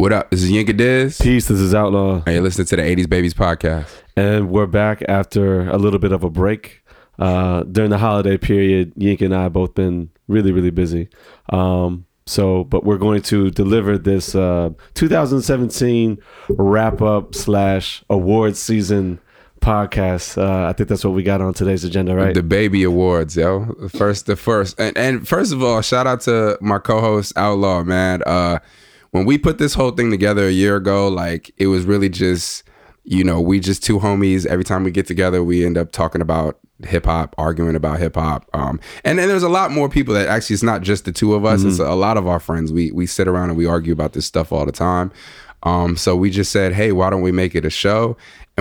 What up? This is Yinka Diz. Peace. This is Outlaw. Hey, listen to the 80s Babies podcast. And we're back after a little bit of a break. Uh, during the holiday period, Yinka and I have both been really, really busy. Um, so, but we're going to deliver this uh, 2017 wrap up slash awards season podcast. Uh, I think that's what we got on today's agenda, right? The Baby Awards, yo. First, the first, and, and first of all, shout out to my co-host Outlaw, man. Uh, when we put this whole thing together a year ago, like it was really just, you know, we just two homies. Every time we get together, we end up talking about hip hop, arguing about hip hop. Um, and then there's a lot more people that actually it's not just the two of us. Mm-hmm. It's a lot of our friends. We we sit around and we argue about this stuff all the time. Um, so we just said, hey, why don't we make it a show?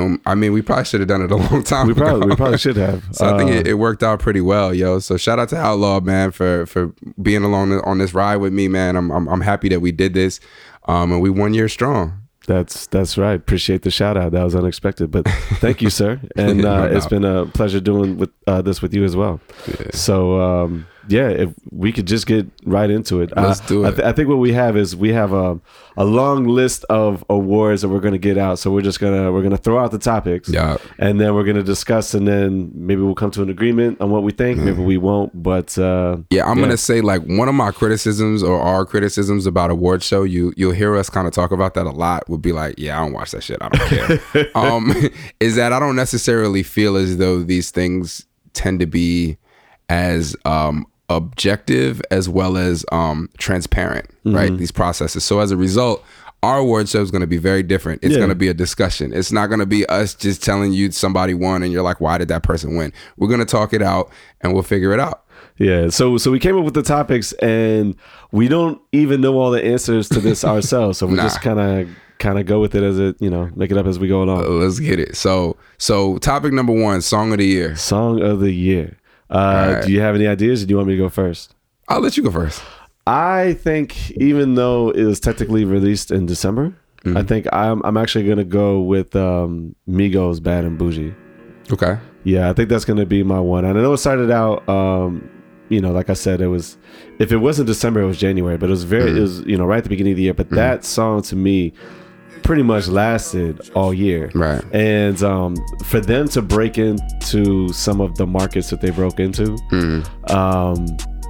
And I mean, we probably should have done it a long time we probably, ago. We probably should have. so uh, I think it, uh, it, worked out pretty well, yo. So shout out to Outlaw, man, for for being along on this ride with me, man. I'm I'm, I'm happy that we did this, um, and we one year strong. That's that's right. Appreciate the shout out. That was unexpected, but thank you, sir. And uh, no, it's been a pleasure doing with uh, this with you as well. Yeah. So. Um, yeah, if we could just get right into it. Let's uh, do it. I, th- I, think what we have is we have a, a long list of awards that we're going to get out. So we're just gonna we're gonna throw out the topics, yeah, and then we're gonna discuss, and then maybe we'll come to an agreement on what we think. Mm. Maybe we won't, but uh, yeah, I'm yeah. gonna say like one of my criticisms or our criticisms about award show. You you'll hear us kind of talk about that a lot. Would be like, yeah, I don't watch that shit. I don't care. um, is that I don't necessarily feel as though these things tend to be as um, objective as well as um, transparent, mm-hmm. right? These processes. So as a result, our award show is going to be very different. It's yeah. going to be a discussion. It's not going to be us just telling you somebody won and you're like, why did that person win? We're going to talk it out and we'll figure it out. Yeah. So so we came up with the topics and we don't even know all the answers to this ourselves. So we nah. just kind of kind of go with it as it you know make it up as we go along. Let's get it. So so topic number one, song of the year. Song of the year. Uh, right. Do you have any ideas, or do you want me to go first? I'll let you go first. I think even though it was technically released in December, mm-hmm. I think I'm I'm actually gonna go with um, Migos "Bad and Bougie." Okay. Yeah, I think that's gonna be my one. And I know it started out, um, you know, like I said, it was if it wasn't December, it was January, but it was very, mm-hmm. it was you know right at the beginning of the year. But mm-hmm. that song to me pretty much lasted all year. Right. And um, for them to break into some of the markets that they broke into, mm. um,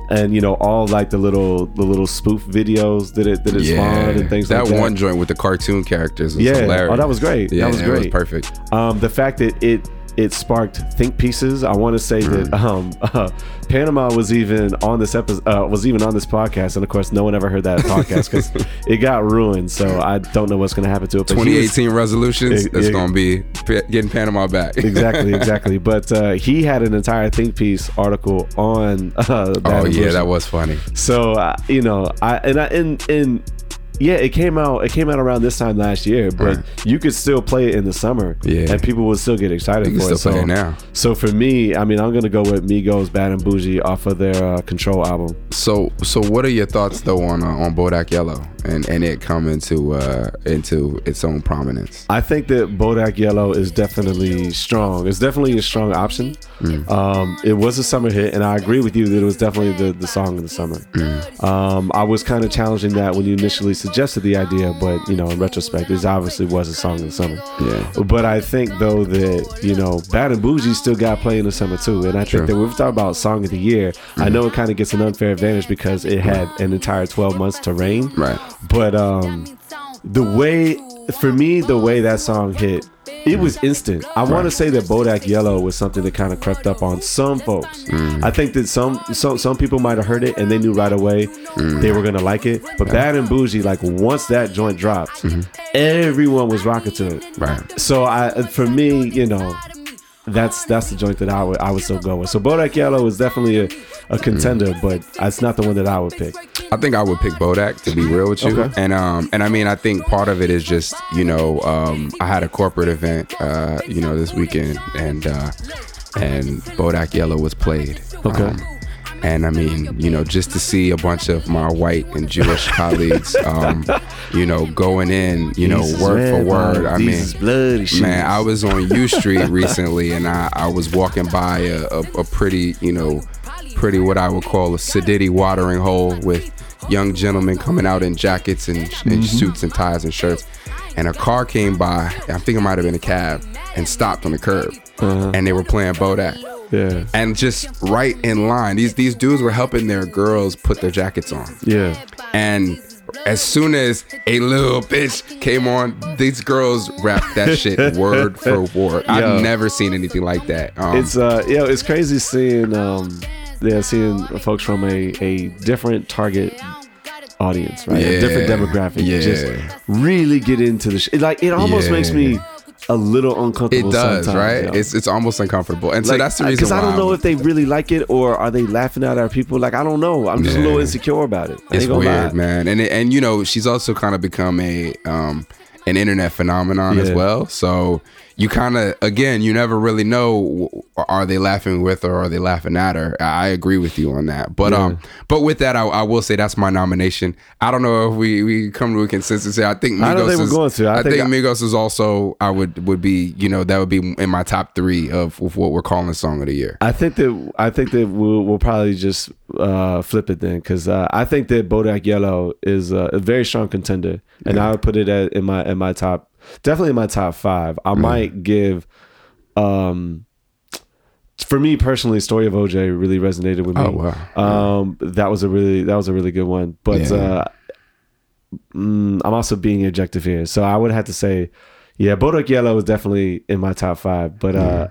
and you know all like the little the little spoof videos that it that it yeah. spawned and things that like that. one joint with the cartoon characters was yeah. hilarious. Oh, that was great. Yeah, that was great. Was perfect. Um, the fact that it it sparked think pieces. I want to say that mm. um, uh, Panama was even on this episode, uh, was even on this podcast, and of course, no one ever heard that podcast because it got ruined. So I don't know what's going to happen to it. 2018 was, resolutions. It, it's going to be getting Panama back. exactly, exactly. But uh, he had an entire think piece article on. Uh, oh yeah, that was funny. So uh, you know, I and I and and yeah, it came out. It came out around this time last year, but right. you could still play it in the summer, yeah, and people would still get excited you for it. so, it now. So for me, I mean, I'm gonna go with Migos "Bad and Bougie" off of their uh, Control album. So, so what are your thoughts though on uh, on Bodak Yellow and and it coming to uh, into its own prominence? I think that Bodak Yellow is definitely strong. It's definitely a strong option. Mm. Um, it was a summer hit, and I agree with you that it was definitely the the song of the summer. Mm. Um, I was kind of challenging that when you initially suggested the idea, but you know, in retrospect, it obviously was a song in the summer. Yeah. But I think though that you know, Bad and Bougie still got play in the summer too, and I think that we've talked about song of the year. Mm-hmm. I know it kind of gets an unfair advantage because it had an entire twelve months to reign. Right. But um, the way for me, the way that song hit it was instant. I right. want to say that Bodak Yellow was something that kind of crept up on some folks. Mm. I think that some some some people might have heard it and they knew right away mm. they were gonna like it. But yeah. Bad and Bougie, like once that joint dropped, mm-hmm. everyone was rocking to it. Right. So I, for me, you know, that's that's the joint that I would I would still go with. So Bodak Yellow is definitely a, a contender, mm. but it's not the one that I would pick. I think I would pick Bodak to be real with you, okay. and um and I mean I think part of it is just you know um I had a corporate event uh you know this weekend and uh and Bodak Yellow was played. Okay. Um, and I mean, you know, just to see a bunch of my white and Jewish colleagues, um, you know, going in, you know, Jesus word for word. I mean, bloody man, I was on U Street recently, and I, I was walking by a, a, a pretty, you know, pretty what I would call a Sadiddy watering hole with young gentlemen coming out in jackets and, and mm-hmm. suits and ties and shirts, and a car came by. I think it might have been a cab and stopped on the curb, uh-huh. and they were playing Bodak. Yeah. And just right in line, these these dudes were helping their girls put their jackets on. Yeah. And as soon as a little bitch came on, these girls rapped that shit word for word. I've never seen anything like that. Um, it's uh, yeah, it's crazy seeing um, yeah, seeing folks from a a different target audience, right? Yeah, a different demographic. Yeah. Just really get into the shit. Like it almost yeah. makes me a little uncomfortable. It does, right? It's it's almost uncomfortable, and like, so that's the reason. Because I don't know if they really like it or are they laughing at our people. Like I don't know. I'm just yeah. a little insecure about it. I it's weird, lie. man. And and you know she's also kind of become a um an internet phenomenon yeah. as well. So you kind of again you never really know are they laughing with her or are they laughing at her? I agree with you on that. But yeah. um but with that I, I, will say that's my nomination. I don't know if we we come to a consensus here. I think migos I don't think is, we're going to. I, I think, think I, migos is also i would would be you know that would be in my top three of, of what we're calling song of the year. I think that i think that we'll, we'll probably just uh flip it then because uh, i think that bodak yellow is uh, a very strong contender and yeah. i would put it at, in my in my top definitely in my top five. I mm. might give, um, for me personally, story of OJ really resonated with me. Oh wow! Um, that was a really that was a really good one. But yeah. uh, mm, I'm also being objective here, so I would have to say, yeah, Bodak Yellow is definitely in my top five. But uh,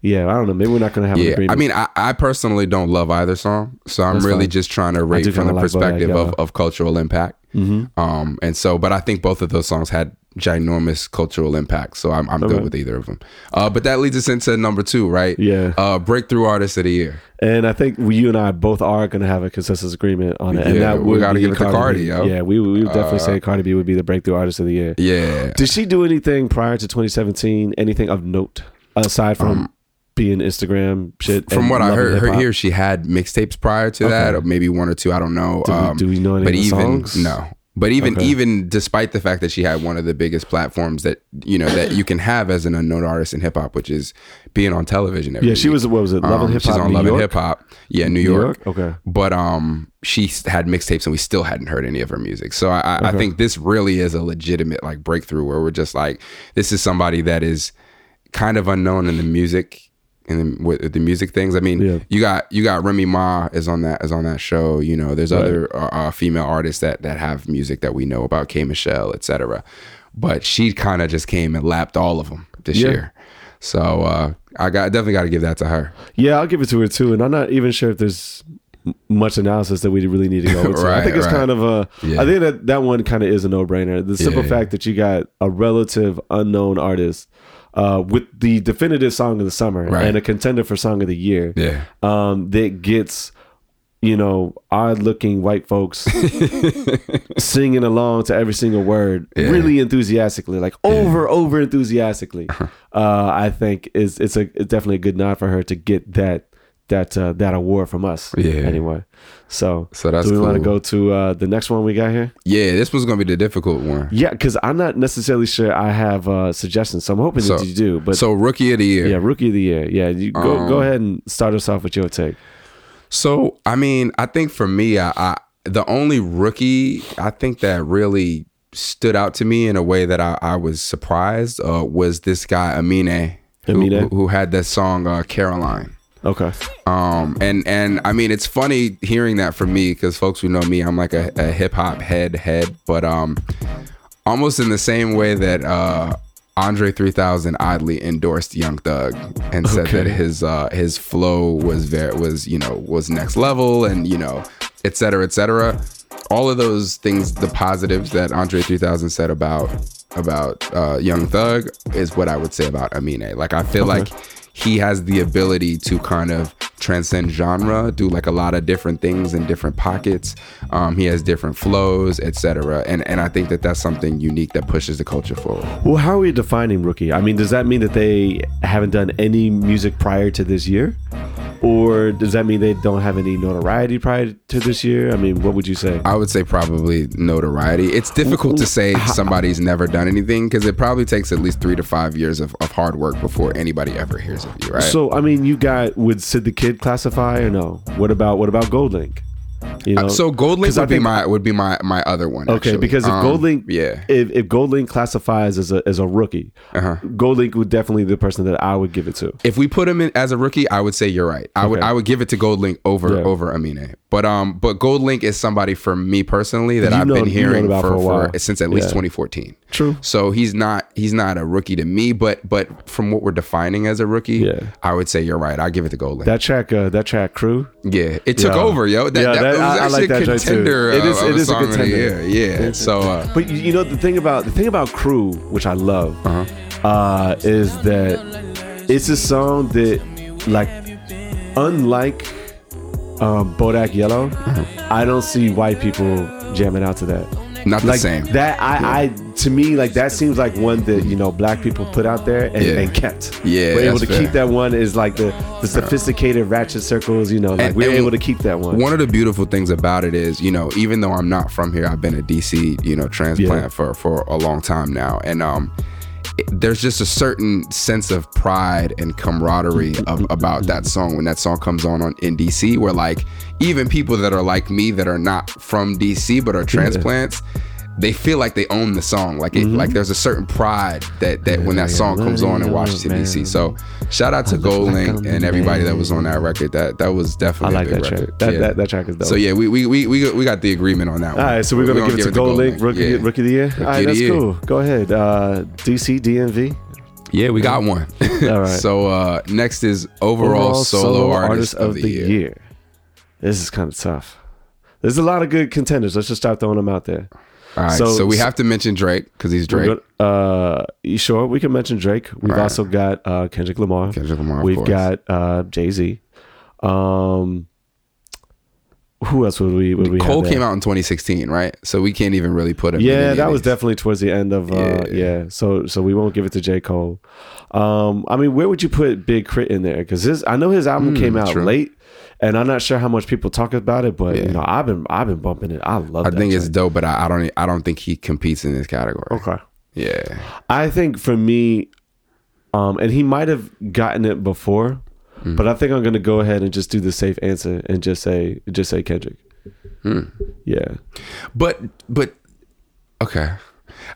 yeah, I don't know. Maybe we're not going to have yeah. an agreement. I mean, I, I, personally don't love either song, so I'm That's really fine. just trying to rate from the like perspective of, of cultural impact. Mm-hmm. Um, and so, but I think both of those songs had ginormous cultural impact. So I'm, I'm okay. good with either of them. Uh, but that leads us into number two, right? Yeah. Uh, breakthrough artist of the year. And I think we, you and I both are going to have a consensus agreement on it. And yeah, that we got to give it to Cardi. Yo. Yeah, we, we would definitely uh, say Cardi B would be the breakthrough artist of the year. Yeah. Did she do anything prior to 2017? Anything of note aside from? Um, being Instagram shit. From what I heard, her here, she had mixtapes prior to okay. that, or maybe one or two. I don't know. Do, um, we, do we know any but even, songs? No, but even okay. even despite the fact that she had one of the biggest platforms that you know that you can have as an unknown artist in hip hop, which is being on television. yeah, she week. was what was it? Love um, Hip Hop. She's on Love and Hip Hop. Yeah, New, New York. York. Okay. But um, she had mixtapes and we still hadn't heard any of her music. So I, okay. I think this really is a legitimate like breakthrough where we're just like, this is somebody that is kind of unknown in the music and with the music things. I mean, yeah. you got you got Remy Ma is on that is on that show. You know, there's right. other uh, uh, female artists that that have music that we know about, K Michelle, etc. But she kind of just came and lapped all of them this yeah. year. So uh, I got definitely got to give that to her. Yeah, I'll give it to her too. And I'm not even sure if there's much analysis that we really need to go into. right, I think it's right. kind of a. Yeah. I think that that one kind of is a no brainer. The simple fact that you got a relative unknown artist uh, with the definitive song of the summer right. and a contender for song of the year. Yeah. Um, that gets you know odd looking white folks singing along to every single word yeah. really enthusiastically like over yeah. over enthusiastically uh-huh. uh, i think is it's a it's definitely a good nod for her to get that that uh, that award from us. Yeah. Anyway, so so that's. Do we cool. want to go to uh, the next one we got here? Yeah, this one's gonna be the difficult one. Yeah, because I'm not necessarily sure I have uh, suggestions, so I'm hoping so, that you do. But so rookie of the year. Yeah, rookie of the year. Yeah, you go um, go ahead and start us off with your take. So I mean, I think for me, I, I the only rookie I think that really stood out to me in a way that I, I was surprised uh, was this guy Amine, Amine? Who, who had that song uh, Caroline. Okay. Um, and and I mean, it's funny hearing that from me because folks who know me, I'm like a, a hip hop head head, but um, almost in the same way that uh, Andre 3000 oddly endorsed Young Thug and said that his uh, his flow was very was you know was next level and you know et cetera et cetera. All of those things, the positives that Andre 3000 said about about uh, Young Thug is what I would say about Amine. Like I feel okay. like he has the ability to kind of transcend genre, do like a lot of different things in different pockets. Um, he has different flows, etc. And and I think that that's something unique that pushes the culture forward. Well, how are we defining rookie? I mean, does that mean that they haven't done any music prior to this year? or does that mean they don't have any notoriety prior to this year? I mean, what would you say? I would say probably notoriety. It's difficult to say somebody's never done anything because it probably takes at least three to five years of, of hard work before anybody ever hears of you, right? So, I mean, you got would Syd tha Kyd classify or no? What about what about GoldLink? You know, so Goldlink Link 'Cause I would be think- my would be my my other one. Okay, actually. because if Um, Gold Link, yeah, if, if Gold Link classifies as a as a rookie, Uh-huh. Gold Link would definitely be the person that I would give it to. if we put him in as a rookie, I would say you're right. I would I would give it to Goldlink over Yeah. over Amine. But um, but Gold Link is somebody for me personally that I've known- been hearing about for, for a for since at least Yeah. 2014. True. So he's not he's not a rookie to me, but but from what we're defining as a rookie, Yeah. I would say you're right. I give it to Gold Link. That track, uh, that track, crew. yeah, it took Yeah. over, yo. That, Yeah, that, that- was I- I actually like that a contender. It is- it is a song contender. year. Yeah. So uh, But you, you know the thing about the thing about Crew, which I love, Uh-huh. uh, is that it's a song that, like, unlike um, Bodak Yellow, Uh-huh. I don't see white people jamming out to that. not the Like same. that, I, I to me like that seems like one that you know black people put out there and, Yeah. and kept. Yeah, we're able to keep that one. Is like the the sophisticated ratchet circles. You know, like And- we're and able to keep that one. One of the beautiful things about it is, you know, even though I'm not from here, I've been a DC, you know, transplant Yeah. for for a long time now, and um, there's just a certain sense of pride and camaraderie of, about that song when that song comes on, on in DC, where like even people that are like me that are not from DC but are transplants. They feel like they own the song, like it, Mm-hmm. like there's a certain pride that that when that song comes on in Washington D.C. So, shout out to Gold Link and everybody that was on that record. That that was definitely I like that track. record. That, Yeah. that that track is dope. So yeah, we we we we got, we got the agreement on that one. All right, so we're gonna, give, it to Gold Link, rookie, Yeah. rookie of the year. All right, that's year. cool. Go ahead, uh, DC DMV. Yeah, we got one. All right. so uh, next is overall, solo, artist, of, the, year. This is kind of tough. There's a lot of good contenders. Let's just start throwing them out there. All right, so, So- we have to mention Drake because he's Drake. Uh, you sure we can mention Drake? We've Right. also got uh, Kendrick Lamar. Kendrick Lamar, We've got uh, Jay Z. Um, who else would we would we Cole came out in 2016, right? So we can't even really put him. Yeah, that was definitely towards the end of uh Yeah. yeah. So so we won't give it to J. Cole. Um I mean, where would you put Big K.R.I.T. in there? Cuz his I know his album came out true. late and I'm not sure how much people talk about it, but Yeah. you know, I've been I've been bumping it. I love it. I think it's dope, but I, I don't I don't think he competes in this category. Okay. Yeah, I think for me um and he might have gotten it before, Hmm. but I think I'm going to go ahead and just do the safe answer and just say just say Kendrick. Hmm. Yeah. but but okay.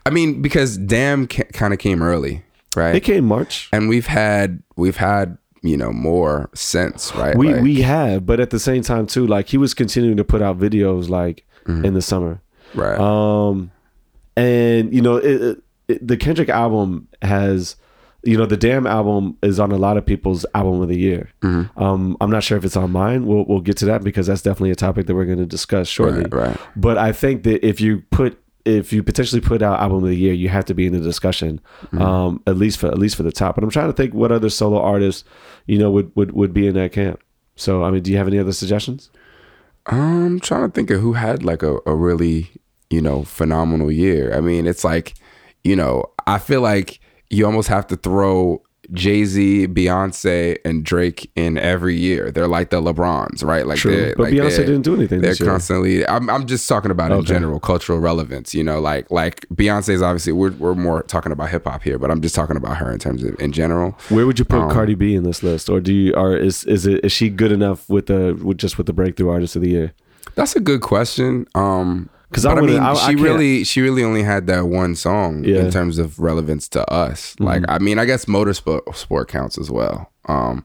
I mean, because Damn ca- kind of came early, right? It came March. and we've had we've had you know more since, right? We Like, we have, but at the same time too, like he was continuing to put out videos like Mm-hmm. in the summer. right. Um, and you know, it, it, it- the Kendrick album has, you know, the Damn album is on a lot of people's album of the year. Mm-hmm. Um, I'm not sure if it's on mine. We'll we'll get to that because that's definitely a topic that we're going to discuss shortly. Right, right. But I think that if you put if you potentially put out album of the year, you have to be in the discussion, Mm-hmm. um, at least for at least for the top. But I'm trying to think what other solo artists, you know, would would would be in that camp. So I mean, do you have any other suggestions? I'm trying to think of who had like a, a really, you know, phenomenal year. I mean, it's like, you know, I feel like you almost have to throw Jay Z, Beyonce, and Drake in every year. They're like the LeBrons, right? Like, True. But like Beyonce didn't do anything They're this year. constantly. I'm, I'm just talking about in general cultural relevance. You know, like like Beyonce is obviously we're we're more talking about hip hop here, but I'm just talking about her in terms of in general. Where would you put Um, Cardi B in this list, or do you, or is is it is she good enough with the with just with the breakthrough artist of the year? That's a good question. Um, because I I, mean, I- I she can't- really, she really only had that one song Yeah. Mm-hmm. in terms of relevance to us. Like, I mean, I guess motorsport sport counts as well. Um,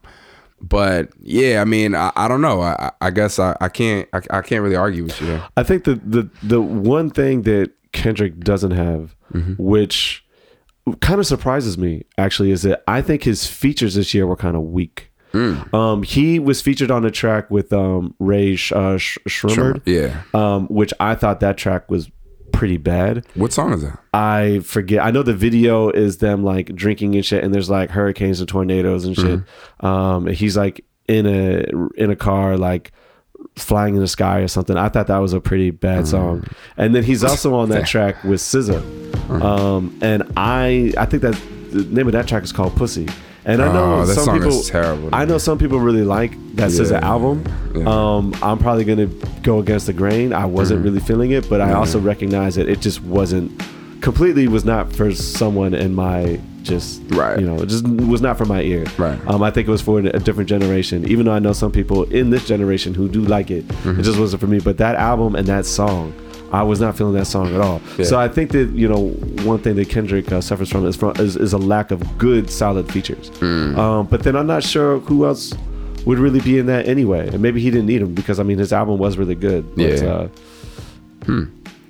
but yeah, I mean, I, I don't know. I, I guess I, I can't, I, I can't really argue with you. I think the the the one thing that Kendrick doesn't have, Mm-hmm. which kind of surprises me actually, is that I think his features this year were kind of weak. Mm. Um, he was featured on a track with um, Ray Sh- uh, Sh- Yeah. um, which I thought that track was pretty bad. What song is that? I forget. I know the video is them like drinking and shit, and there's like hurricanes and tornadoes and shit. Um, and he's like in a in a car, like flying in the sky or something. I thought that was a pretty bad song. And then he's also on that track with SZA. Um, and I I think that the name of that track is called Pussy. And I know Oh, some people terrible. I know some people really like that SZA album. Yeah. Um, I'm probably gonna go against the grain. I wasn't Mm-hmm. really feeling it, but I also recognize that it just wasn't completely was not for someone in my just Right. you know it just was not for my ear. Right. Um, I think it was for a different generation. Even though I know some people in this generation who do like it, Mm-hmm. it just wasn't for me. But that album and that song. I was not feeling that song at all. Yeah. So I think that you know one thing that Kendrick uh, suffers from is, from is is a lack of good solid features. Mm. Um, but then I'm not sure who else would really be in that anyway. And maybe he didn't need him because I mean his album was really good. But, Yeah. Uh,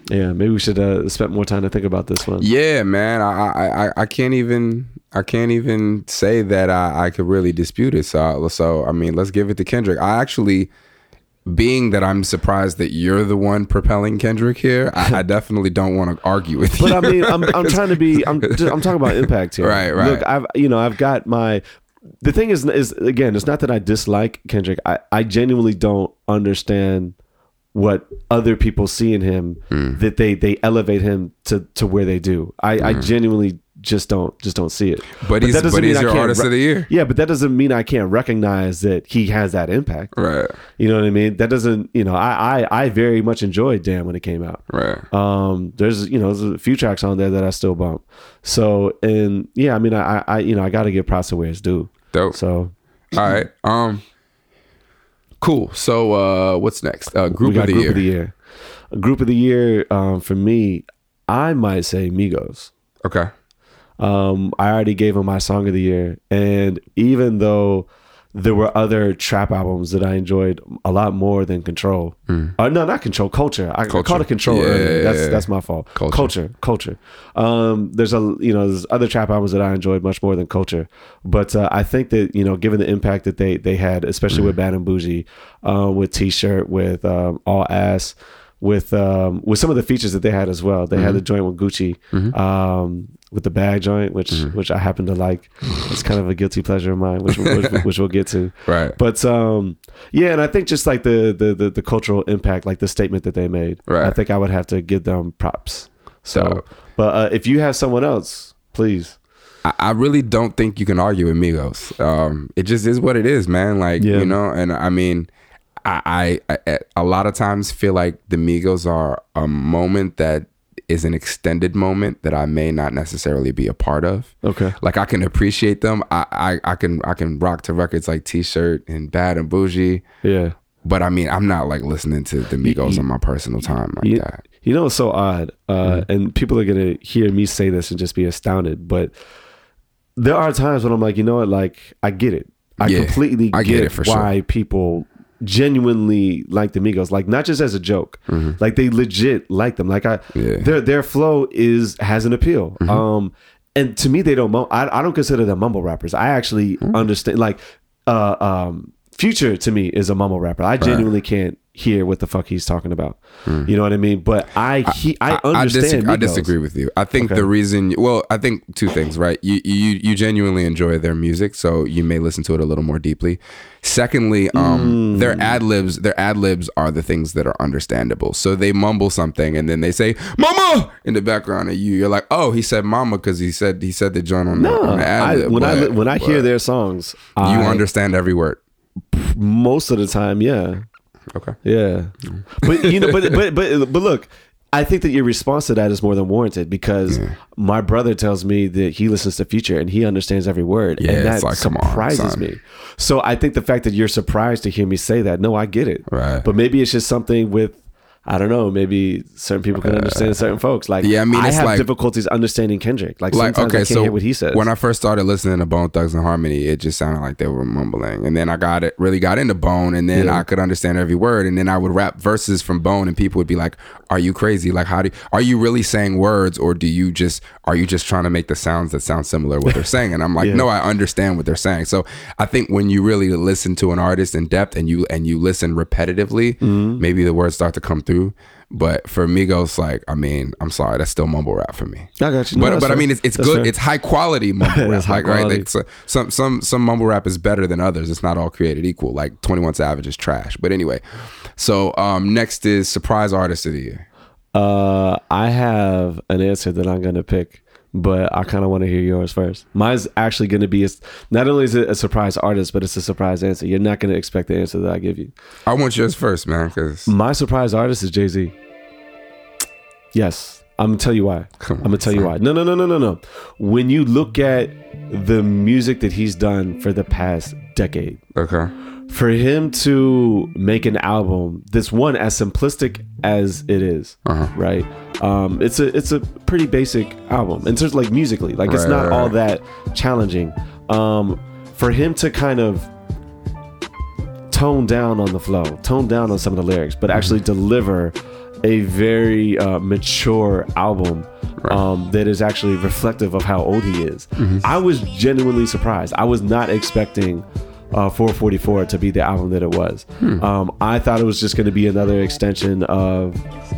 Yeah, maybe we should uh, spend more time to think about this one. Yeah, man. I, I, I- I can't even I can't even say that I, I could really dispute it. So so I mean, let's give it to Kendrick. I actually being that I'm surprised that you're the one propelling Kendrick here, I, I definitely don't want to argue with you. But I mean, I'm, I'm trying to be. I'm I'm talking about impact here. Right, right. Look, I've you know I've got my. The thing is, is again, it's not that I dislike Kendrick. I, I genuinely don't understand what other people see in him Hmm. that they they elevate him to to where they do. I, I genuinely just don't just don't see it. But he's- but he's your artist of the year. Yeah, but that doesn't mean I can't recognize that he has that impact. right, You know what I mean? That doesn't, you know, I I, I very much enjoyed Damn when it came out. right. Um, there's you know there's a few tracks on there that I still bump. So and yeah, I mean I I you know I got to give props to where it's due. Dope. So All right. Um. Cool. So, uh, what's next? Uh, group of the group year. of the year. A group of the year um, for me, I might say Migos. Okay. Um, I already gave them my song of the year, and even though there were other trap albums that I enjoyed a lot more than Control. Uh, no, not Control. Culture. I, I Hmm. Called it Control Yeah, earlier. That's yeah. that's my fault. Culture. Culture. Culture. Um, there's a you know there's other trap albums that I enjoyed much more than Culture, but uh, I think that you know given the impact that they they had, especially with Hmm. Bad and Bougie, uh, with T-shirt, with um, All Ass. With um, with some of the features that they had as well, they Mm-hmm. had the joint with Gucci, um, with the bag joint, which Mm-hmm. which I happen to like. It's kind of a guilty pleasure of mine, which which, which we'll get to. Right. But um, yeah, and I think just like the, the the the cultural impact, like the statement that they made, Right. I think I would have to give them props. So, but uh, if you have someone else, please. I, I really don't think you can argue with Migos. Um, it just is what it is, man. Like Yeah. you know, and I mean, I, I, I a lot of times feel like the Migos are a moment that is an extended moment that I may not necessarily be a part of. Okay. Like I can appreciate them. I, I, I can I can rock to records like T-shirt and Bad and Bougie. Yeah. But I mean, I'm not like listening to the Migos on my personal time like You, that. you know, it's so odd, uh, Mm-hmm. and people are gonna hear me say this and just be astounded. But there are times when I'm like, you know what? Like, I get it. I Yeah, completely I get, get it for why people genuinely like the Migos. Like, not just as a joke. Like, they legit like them. Like, I Mm-hmm. Yeah. Mm-hmm. their their flow is has an appeal. Um, and to me, they don't. Mum- I I don't consider them mumble rappers. I actually Mm. understand. Like, uh, um, Future to me is a mumble rapper. I genuinely can't hear what the fuck he's talking about. You know what I mean? But I he I, understand. Hmm. I, disagree with you. I think the reason, well, I think two things, right? You you you genuinely enjoy their music, so you may listen to it a little more deeply. Secondly, um, Mm. their ad libs, their ad libs are the things that are understandable. So they mumble something and then they say "mama" in the background, and you you're like, oh, he said "mama" because he said he said the joint on the, No, on the ad I, lib. when I but- li- when I hear their songs, you I, understand every word. most of the time, yeah, Okay. yeah. But you know, but but but but look. I think that your response to that is more than warranted because my brother tells me that he listens to Future and he understands every word, Yeah, and that like, on, surprises son. me. So I think the fact that you're surprised to hear me say that, no, I get it. Right. But maybe it's just something with. I don't know. Maybe certain people can uh, understand certain folks. Like, Yeah, I mean, I have like- difficulties understanding Kendrick. Like, like sometimes okay I can't so hear what he says. when i first started listening to bone thugs and harmony it just sounded like they were mumbling and then i got it really got into bone and then Yeah. i could understand every word and then i would rap verses from bone and people would be like are you crazy like how do are you really saying words or do you just are you just trying to make the sounds that sound similar to what they're saying and i'm like Yeah. no i understand what they're saying so i think when you really listen to an artist in depth and you and you listen repetitively Mm-hmm. maybe the words start to come through but for Migos, like I mean, I'm sorry, that's still mumble rap for me. I got you. No, But but I mean, it's, it's That's good. It's high quality mumble rap. Like right, like, so, some some some mumble rap is better than others. It's not all created equal. Like Twenty One Savage is trash. But anyway, so um, next is surprise artist of the year. Uh, I have an answer that I'm gonna pick, but I kind of want to hear yours first. Mine's actually gonna be a, not only is it a surprise artist, but it's a surprise answer. You're not gonna expect the answer that I give you. I want yours first, man, because My surprise artist is Jay Z. Yes, I'm gonna tell you why. On, I'm gonna tell you why. No, no, no, no, no, no. When you look at the music that he's done for the past decade, Okay. For him to make an album this one as simplistic as it is, Uh-huh. right? Um, it's a it's a pretty basic album in terms of like musically, like it's not right, all right. that challenging. Um, for him to kind of tone down on the flow, tone down on some of the lyrics, but actually deliver a very uh, mature album um, that is actually reflective of how old he is. I was genuinely surprised. I was not expecting uh, 444 to be the album that it was. Um, I thought it was just going to be another extension of,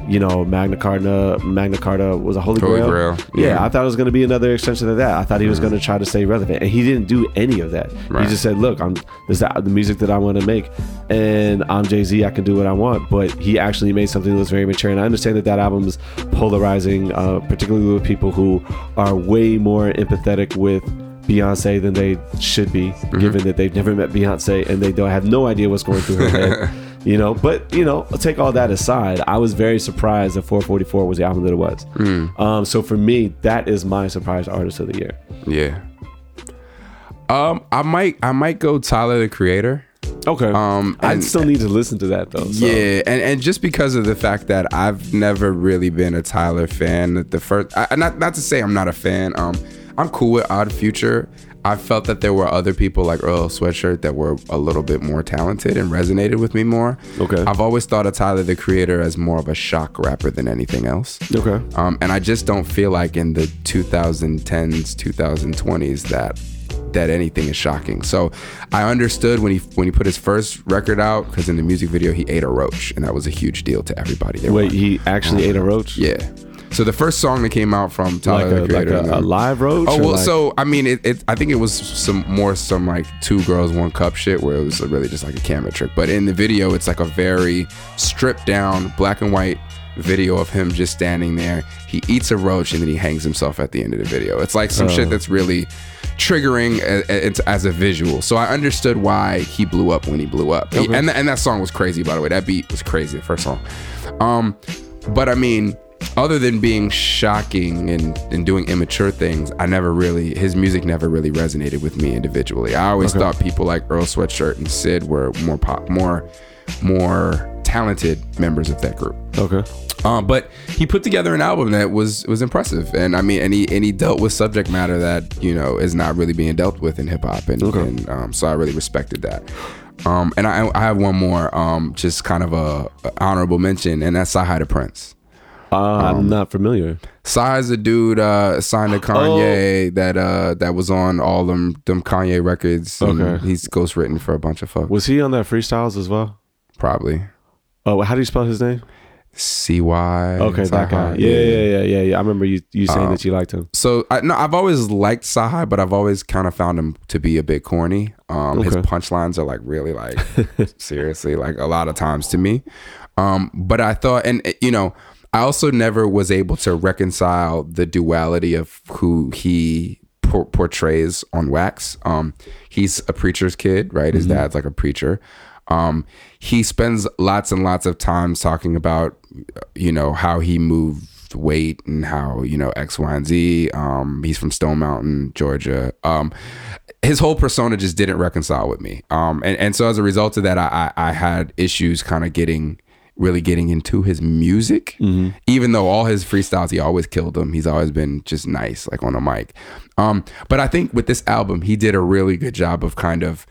you know, Magna Carta. Magna Carta was a Holy, Holy Grail. Grail, Yeah, yeah. I thought it was going to be another extension of that. I thought he was going to try to stay relevant, and he didn't do any of that. He just said, "Look, I'm this is the the music that I want to make, and I'm Jay Z. I can do what I want." But he actually made something that was very mature, and I understand that that album is polarizing, uh, particularly with people who are way more empathetic with. Beyonce than they should be, given that they've never met Beyonce and they don't have no idea what's going through her head. You know, but you know, take all that aside. I was very surprised that 444 was the album that it was. Um, so for me, that is my surprise artist of the year. Yeah. Um, I might I might go Tyler the Creator. Okay. Um, I still need to listen to that though. So. Yeah, and, and just because of the fact that I've never really been a Tyler fan, the first I, not not to say I'm not a fan. Um, I'm cool with Odd Future. I felt that there were other people like Earl Sweatshirt that were a little bit more talented and resonated with me more. Okay. I've always thought of Tyler the Creator as more of a shock rapper than anything else. Okay. Um, and I just don't feel like in the 2010s, 2020s that that anything is shocking. So I understood when he when he put his first record out because in the music video he ate a roach and that was a huge deal to everybody. Wait, he actually ate a roach? yeah. So the first song that came out from Like Tyler a, the like a, a um, live roach? Oh well, like- so I mean, it, it. I think it was some more some like two girls, one cup shit, where it was really just like a camera trick. But in the video, it's like a very stripped down black and white video of him just standing there. He eats a roach and then he hangs himself at the end of the video. It's like some Oh. shit that's really triggering uh, uh, a- a- as a visual. So I understood why he blew up when he blew up. He- and th- and that song was crazy by the way. That beat was crazy. The first song. Um, but I mean, other than being shocking and, and doing immature things, I never really his music never really resonated with me individually. I always Okay. thought people like Earl Sweatshirt and Syd were more pop, more more talented members of that group. Okay. Um, but he put together an album that was was impressive, and I mean, and he and he dealt with subject matter that you know is not really being dealt with in hip hop, and, Okay. and um, so I really respected that. Um, and I, I have one more, um, just kind of a, a honorable mention, and that's CyHi the Prynce. Uh, Um, I'm not familiar. Is a dude uh, signed to Kanye that uh, that was on all them them Kanye records. and Okay. he's ghostwritten for a bunch of folks. Was he on that freestyles as well? Probably Oh, how do you spell his name? C Y. Okay, that guy. Yeah, yeah, yeah, yeah, yeah. I remember you you saying that you liked him. So I no, I've always liked CyHi, but I've always kind of found him to be a bit corny. Um, His Okay. punchlines are like really like seriously like a lot of times to me. Um, but I thought, and eh, you know, I also never was able to reconcile the duality of who he por- portrays on Wax. Um, he's a preacher's kid, right? His dad's like a preacher. Um, he spends lots and lots of times talking about, you know, how he moved weight and how you know X, Y, and Z. Um, he's from Stone Mountain, Georgia. Um, his whole persona just didn't reconcile with me. Um, and and so as a result of that, I I, I had issues kind of getting really getting into his music. Even though all his freestyles, he always killed them. He's always been just nice, like on a mic. Um, but I think with this album, he did a really good job of kind of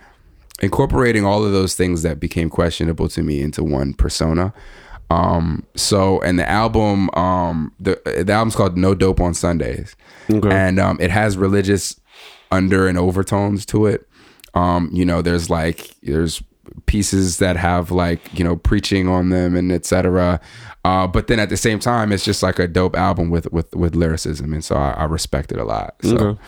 incorporating all of those things that became questionable to me into one persona. Um, so and the album, um, the the album's called No Dope on Sundays, Okay. and um, it has religious under and overtones to it. Um, you know, there's like there's pieces that have like you know preaching on them and etc. Uh, but then at the same time, it's just like a dope album with with with lyricism, and so I, I respect it a lot. So, Okay.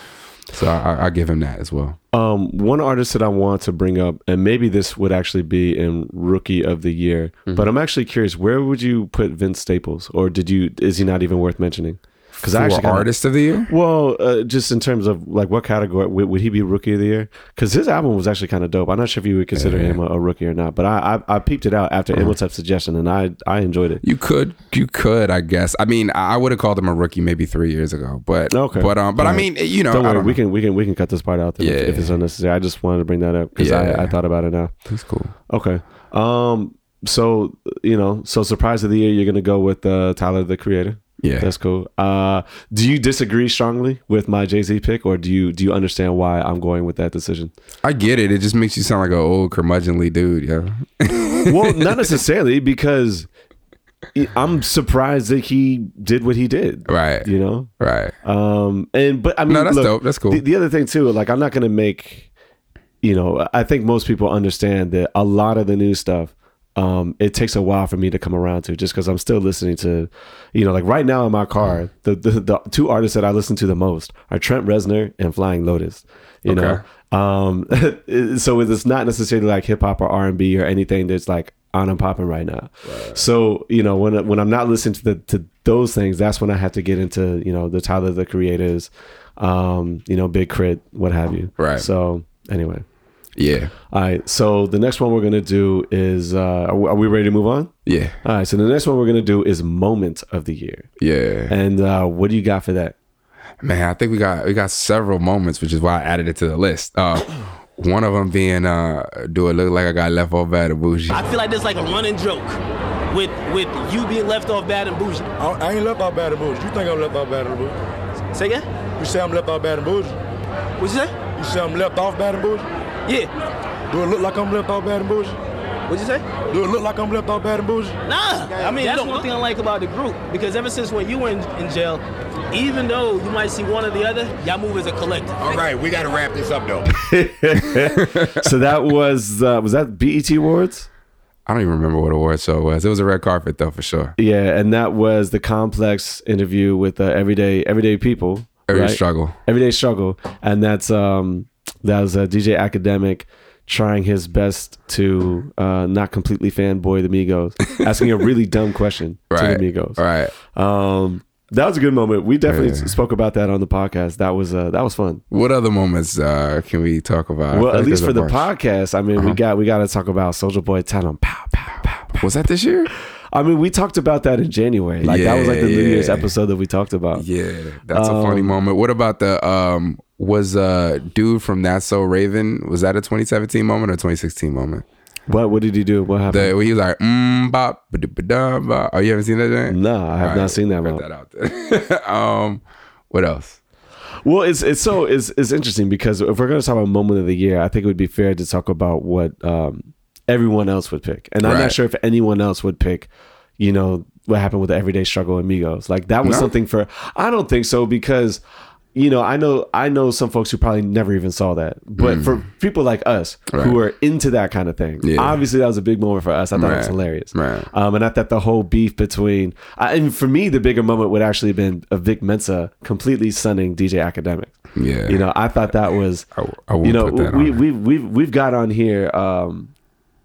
so I, I give him that as well. Um, one artist that I want to bring up, and maybe this would actually be in Rookie of the Year, Mm-hmm. but I'm actually curious, where would you put Vince Staples, or did you? Is he not even worth mentioning? Because I actually kinda- artist of the year. Well, uh, just in terms of like what category would, would he be rookie of the year? Because his album was actually kind of dope. I'm not sure if you would consider him a, a rookie or not, but I I, I peeped it out after. Imhotep's suggestion, and I I enjoyed it. You could, you could, I guess. I mean, I would have called him a rookie maybe three years ago, but Okay. but um, but I mean, you know, worry, we know. can we can we can cut this part out then if, Yeah. if it's unnecessary. I just wanted to bring that up because Yeah. I, I thought about it now. That's cool. Okay. Um. So you know, so surprise of the year, you're gonna go with uh, Tyler the Creator. Yeah, That's cool. Uh, do you disagree strongly with my Jay Z pick, or do you do you understand why I'm going with that decision? I get it. It just makes you sound like an old curmudgeonly dude, yeah. well, not necessarily because I'm surprised that he did what he did. right, You know, right. um, and but I mean, No, that's look, dope. That's cool. The, the other thing too, like I'm not gonna make, you know, I think most people understand that a lot of the new stuff. Um, it takes a while for me to come around to just because I'm still listening to, you know, like right now in my car, the, the the two artists that I listen to the most are Trent Reznor and Flying Lotus. You Okay. know, um, so it's not necessarily like hip hop or R and B or anything that's like on and popping right now. So you know, when when I'm not listening to the to those things, that's when I have to get into you know the Tyler the Creators, um, you know, Big K.R.I.T., what have you. Right. So anyway, Yeah, all right. So the next one we're gonna do is uh, are, we, are we ready to move on? yeah, All right. So the next one we're gonna do is moment of the year, yeah. and uh, what do you got for that? Man, I think we got we got several moments, which is why I added it to the list. Uh, one of them being, uh, do it look like I got left off bad and bougie? I feel like there's like a running joke with with you being left off bad and bougie. I, I ain't left out bad and bougie. You think I'm left out bad and bougie? Say again? You say I'm left out bad and bougie? What'd you say? You say I'm left off bad and bougie? Yeah. Do it look like I'm left out bad and bougie? What'd you say? Do it look like I'm left out bad and bougie? Nah. I mean, that's one thing I like about the group because ever since when you were in, in jail, even though you might see one or the other, y'all move as a collective. All right, we got to wrap this up though. so that was uh, was that BET Awards? I don't even remember what award show it was. It was a red carpet though, for sure. Yeah, and that was the complex interview with uh, everyday everyday people. Every right? struggle. Everyday struggle, and that's um that was a DJ Akademiks trying his best to uh, not completely fanboy the Migos, asking a really dumb question Right. to the Migos. Right. Um, that was a good moment. We definitely Yeah. spoke about that on the podcast. That was uh, that was fun. What other moments uh, can we talk about? Well, at like least for the podcast, I mean, Uh-huh. we got we got to talk about Soulja Boy tell pow pow pow. pow. Was that this year? I mean, we talked about that in January. Like that was like the New Yeah, Year's episode that we talked about. Yeah, that's a funny Um, moment. What about the um was uh dude from That's So Raven? Was that a 2017 moment or 2016 moment? What what did he do? What happened? The he was like mm bop ba. Oh, you haven't seen that yet? no, I have All not right, seen that cut that out there. um, what else? Well, it's it's so it's it's interesting because if we're going to talk about moment of the year, I think it would be fair to talk about what um, everyone else would pick, and I'm not sure if anyone else would pick. You know what happened with the everyday struggle amigos? Like that was No. something for. I don't think so because. You know, I know I know some folks who probably never even saw that. But for people like us Mm. Right. who are into that kind of thing, Yeah. obviously that was a big moment for us. I thought it was hilarious. Right. Um, and I thought the whole beef between, I, and for me, the bigger moment would actually have been a Vic Mensa completely sunning DJ Akademiks. Yeah, You know, I thought that was, I, I you know, we we we've we've got on here um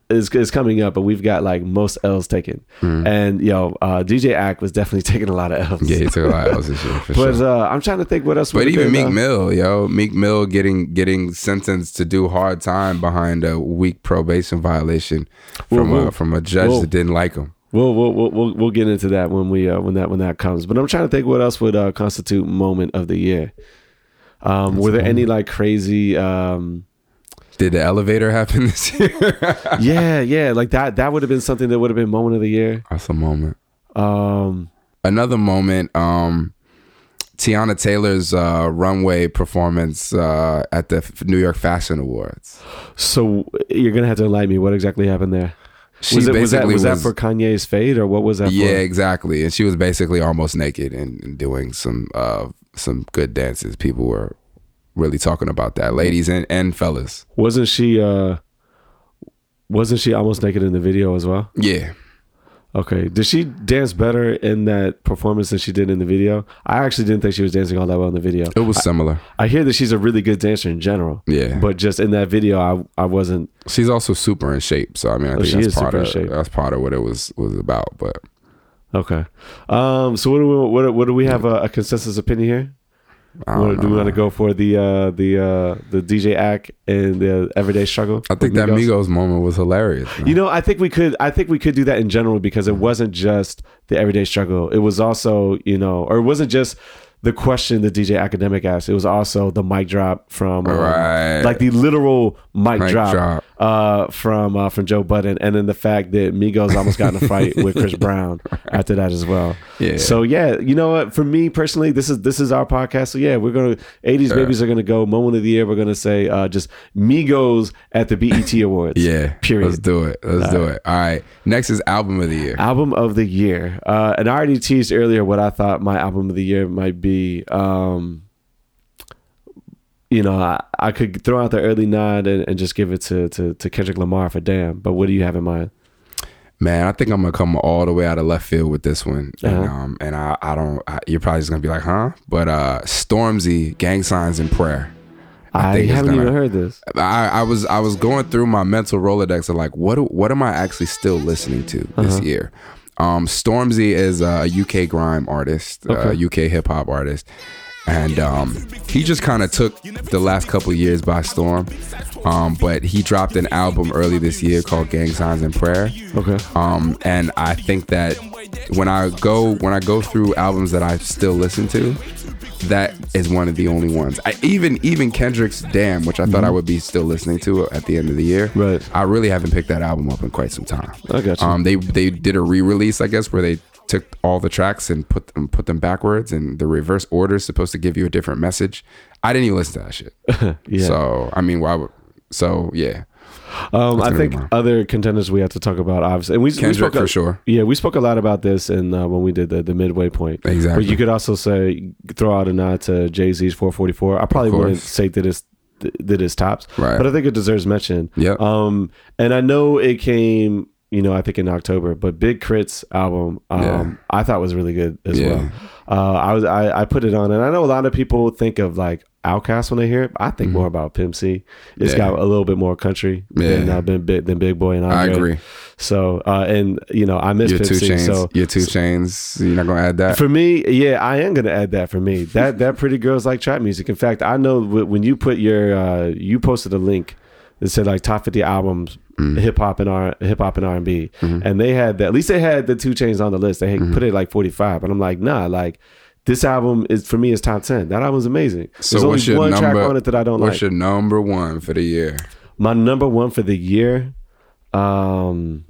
is is coming up, but we've got like most L's taken, and yo, uh, DJ Ak was definitely taking a lot of L's. Yeah, he took a lot of L's this year for but sure. uh, I'm trying to think what else. But even Meek Mill, yo, Meek Mill getting getting sentenced to do hard time behind a weak probation violation from Whoa, a from a judge Whoa. that didn't like him. We'll, we'll we'll we'll we'll get into that when we uh, when that when that comes. But I'm trying to think what else would uh, constitute moment of the year. Um, were there any like crazy? Um, Did the elevator happen this year? yeah, yeah, like that. That would have been something that would have been moment of the year. That's a moment. Um, Another moment. Um, Teyana Taylor's uh, runway performance uh, at the New York Fashion Awards. so you're gonna have to enlighten me. What exactly happened there? She was, it, was that basically was that for Kanye's fade or what was that? Yeah, for? exactly. And she was basically almost naked and, and doing some uh, some good dances. People were really talking about that, ladies and, and fellas. Wasn't she? uh Wasn't she almost naked in the video as well? Yeah, Okay. Did she dance better in that performance than she did in the video? I actually didn't think she was dancing all that well in the video. it was similar. I hear that she's a really good dancer in general. Yeah. But just in that video, I I wasn't. She's also super in shape, so I mean, I Oh, think she that's is part super of in shape. that's part of what it was was about. But Okay. Um. So what do we what, what do we have a, a consensus opinion here? I Wanna- don't we want to go for the uh the uh the DJ Ak and the everyday struggle? I think with that Migos moment was hilarious. man. You know, I think we could. I think we could do that in general because it wasn't just the everyday struggle. It was also, you know, or it wasn't just the question the DJ Akademiks asked. It was also the mic drop from, um, Right. like the literal mic, Mic drop, drop. Uh, from uh, from Joe Budden, and then the fact that Migos almost got in a fight with Chris Brown after that as well. Yeah. So yeah, you know what? For me personally, this is this is our podcast. So yeah, we're gonna 80s babies are gonna go moment of the year. We're gonna say uh, just Migos at the BET Awards. yeah. Period. Let's do it. Let's do it. All right. Next is album of the year. Album of the year. Uh, and I already teased earlier what I thought my album of the year might be. Um, you know, I, I could throw out the early nod and, and just give it to, to, to Kendrick Lamar for damn. But what do you have in mind? Man, I think I'm gonna come all the way out of left field with this one, and, Uh-huh. um, and I, I don't. I, you're probably just gonna be like, huh? But uh, Stormzy, Gang Signs and Prayer. I, think it's haven't gonna- even heard this. I, I was I was going through my mental rolodex of like what what am I actually still listening to this year? Um, Stormzy is a UK grime artist, uh, Okay. UK hip hop artist, and um, he just kind of took the last couple years by storm. Um, but he dropped an album early this year called Gang Signs and Prayer. Okay. Um, and I think that when I go when I go through albums that I still listen to, that is one of the only ones. I, even even Kendrick's Damn, which I thought I would be still listening to at the end of the year. Mm-hmm. Right. I really haven't picked that album up in quite some time. I got you. Um, they they did a re-release, I guess, where they took all the tracks and put them put them backwards, and the reverse order is supposed to give you a different message. I didn't even listen to that shit. Yeah. So I mean, why would? So yeah, Um, I think other contenders we have to talk about, obviously, and we, we spoke a- for sure. Yeah, we spoke a lot about this in uh, when we did the, the midway point. Exactly. But you could also say throw out a nod to Jay Z's 444. I probably wouldn't say that it's that it's tops, Right. But I think it deserves mention. Yep. Um, and I know it came, you know, I think in October, but Big K.R.I.T's album, um, Yeah. I thought was really good as Yeah. well. Uh, I was I, I put it on, and I know a lot of people think of like OutKast when they hear it. but I think more about Pimp C. It's Mm-hmm. Yeah. got a little bit more country than uh, than, Big, than Big Boy and I agree. So uh, and you know I miss Your Pimp two C. chains. So your Two Chainz. You're not gonna add that. for me, yeah, I am gonna add that for me. That that pretty girls like trap music. In fact, I know when you put your uh, you posted a link that said like top fifty albums, Mm-hmm. hip hop and R hip hop and R and B, and they had that. At least they had the Two Chainz on the list. They had Mm-hmm. put it like forty five, and I'm like, nah, like. This album is for me is top ten. That album's amazing. so There's only one number? track on it that I don't what's like. your number one for the year? My number one for the year. Um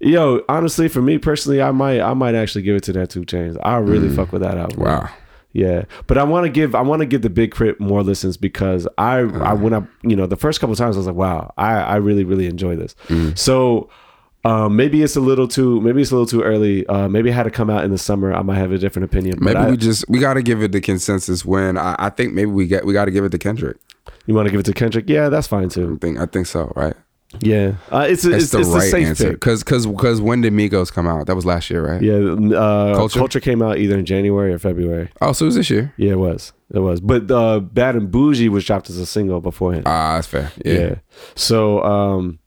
Yo, honestly, for me personally, I might I might actually give it to that Two Chainz. I really fuck with that album. Mm. Wow. Yeah. But I wanna give I wanna give the Big K.R.I.T more listens because I I when I you know, the first couple times I was like, wow, I, I really, really enjoy this. Mm. So um, maybe it's a little too maybe it's a little too early. Uh, maybe it had to come out in the summer. I might have a different opinion. But Maybe I- we just we got to give it the consensus win. I, I think maybe we get we got to give it to Kendrick. you want to give it to Kendrick? Yeah, that's fine too. I think I think so. Right. Yeah, uh, it's a, it's, the it's right safe answer. Because because because when did Migos come out? That was last year, right? Yeah, uh, Culture? Culture? came out either in January or February. Oh, so it was this year. Yeah, it was. It was. But uh, Bad and Boujee was dropped as a single beforehand. Ah, that's fair. yeah. Yeah. So um,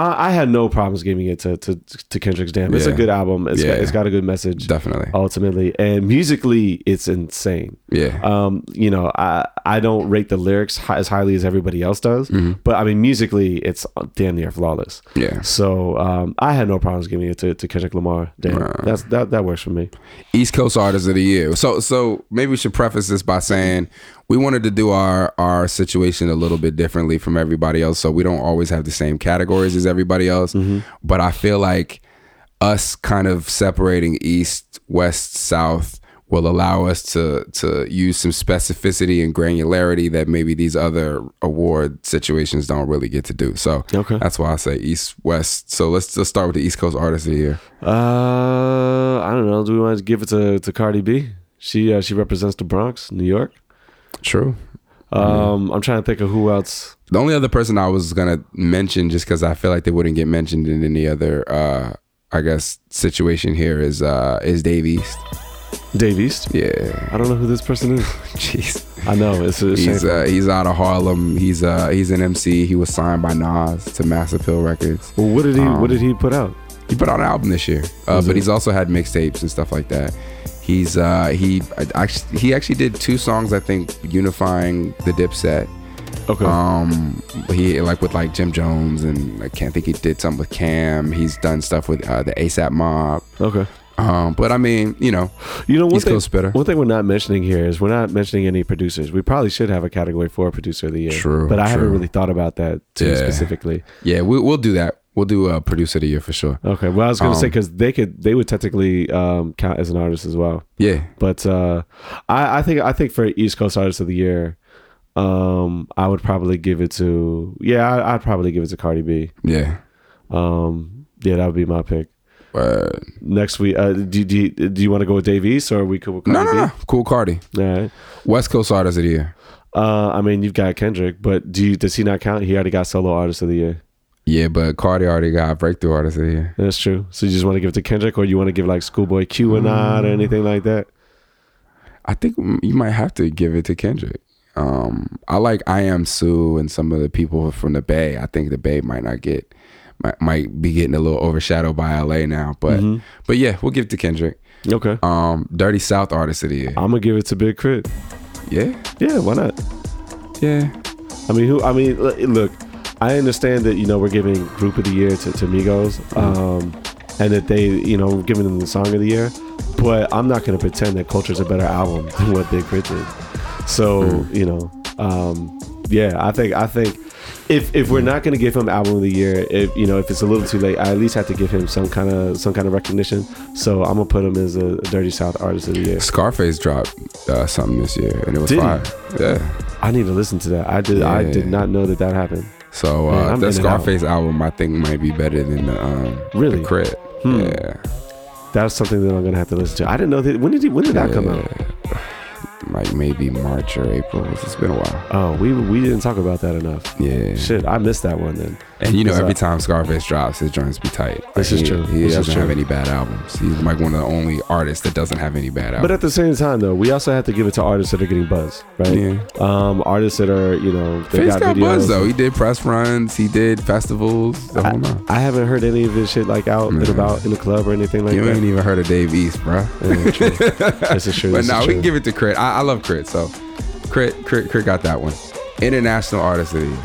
I, I had no problems giving it to to, to Kendrick's Damn. It's a good album. It's got, Yeah. it's got a good message. Definitely. Ultimately, and musically, it's insane. Yeah. Um, you know, I I don't rate the lyrics as highly as everybody else does, but I mean, musically, it's damn near flawless. Mm-hmm. Yeah. So um, I had no problems giving it to, to Kendrick Lamar. Damn, Wow. that's that that works for me. East Coast Artist of the Year. So so maybe we should preface this by saying we wanted to do our our situation a little bit differently from everybody else, so we don't always have the same categories as everybody else. But I feel like us kind of separating East, West, South will allow us to to use some specificity and granularity that maybe these other award situations don't really get to do. So Okay. that's why I say East, West. So let's just start with the East Coast Artist of the Year. Uh, I don't know. Do we want to give it to, to Cardi B? She uh, she represents the Bronx, New York. True. Um, I'm trying to think of who else. The only other person I was gonna mention, just because I feel like they wouldn't get mentioned in any other, uh, I guess, situation here is uh, is Dave East. Dave East. Yeah, I don't know who this person is. jeez. I know it's, it's He's uh, he's out of Harlem. He's uh he's an MC. He was signed by Nas to Mass Appeal Records. well, what did he um, What did he put out? He put out an album this year, uh, but he's also had mixtapes and stuff like that. He's uh, he actually he actually did two songs I think unifying the Dipset. Okay. Um, he like with like Jim Jones and I can't think he did something with Cam. He's done stuff with uh, the ASAP Mob. okay. Um, but I mean, you know, You know, one thing, one thing we're not mentioning here is we're not mentioning any producers. We probably should have a category for producer of the year. True, But I haven't really thought about that too Yeah. specifically. yeah, we, we'll do that. We'll do a producer of the year for sure. Okay. Well, I was going to say Um, because they could, they would technically um, count as an artist as well. Yeah, But uh, I, I think, I think for East Coast artist of the year, um, I would probably give it to, yeah, I, I'd probably give it to Cardi B. yeah. Um, yeah, that would be my pick. Uh, Next week, uh, do, do, you- do you want to go with Dave East or are we cool with Cardi no, no. Cool Cardi. All right. West Coast Artist of the Year. Uh, I mean, you've got Kendrick, but do you, does he not count? He already got solo artist of the year. Yeah, but Cardi already got Breakthrough Artist of the Year. That's true. So you just want to give it to Kendrick, or you want to give like Schoolboy Q or not, or anything like that? I think you might have to give it to Kendrick. Um, I like Iamsu and some of the people from the Bay. I think the Bay might not get might, might be getting a little overshadowed by LA now, but Mm-hmm. but yeah, we'll give it to Kendrick. Okay, Um, Dirty South Artist of the Year. I'm gonna give it to Big K.R.I.T. Yeah, Yeah, why not? yeah. I mean, who? I mean, look, I understand that you know we're giving Group of the Year to, to Migos, um, and that they you know giving them the Song of the Year, but I'm not gonna pretend that Culture's a better album than what Big K.R.I.T did. So you know, um, yeah, I think I think. If, if we're not gonna give him album of the year, if you know if it's a little too late, I at least have to give him some kind of some kind of recognition. So I'm gonna put him as a Dirty South Artist of the Year. Scarface dropped uh, something this year, and it was Did fire. Yeah. I need to listen to that. I did I did not know that that happened. So Man, uh, I'm the in and out. Scarface album, I think, might be better than the um, Really? the K.R.I.T. Hmm. Yeah. That's something that I'm gonna have to listen to. I didn't know that. When did he, when did that come out? Like maybe March or April. It's been a while. Oh, we we didn't talk about that enough. Yeah. Shit, I missed that one then. And you know, every uh, time Scarface drops, his joints be tight. This is he, true. He This doesn't true. have any bad albums. He's like one of the only artists that doesn't have any bad albums. But at the same time, though, we also have to give it to artists that are getting buzz, right? Yeah. Um, artists that are, you know, they Face got, got, videos. buzz though. He did press runs. He did festivals. The whole nine. I, I haven't heard any of his shit like out and Mhm. about in the club or anything like that. You that. ain't even heard of Dave East, bro. Yeah, true. this is true. But this no, is we can give it to K.R.I.T. I, I love K.R.I.T. So, K.R.I.T, K.R.I.T, K.R.I.T got that one. International artist of the year.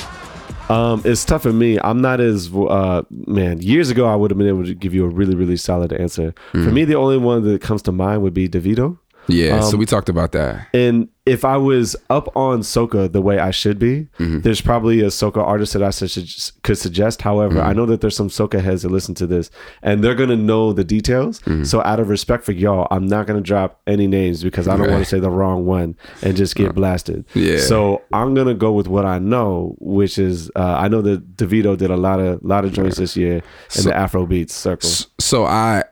Um, it's tough for me. I'm not as uh, man. Years ago, I would have been able to give you a really, really solid answer. For Mm. me, the only one that comes to mind would be Davido. Yeah. so Um, we talked about that. And if I was up on soca the way I should be, Mm-hmm. there's probably a soca artist that I su- could suggest. However, Mm-hmm. I know that there's some soca heads that listen to this, and they're gonna know the details. Mm-hmm. So, out of respect for y'all, I'm not gonna drop any names because I don't want to say the wrong one and just get blasted. Yeah. So I'm gonna go with what I know, which is uh, I know that Davido did a lot of lot of joints this year in So- the Afro beats circle. So I,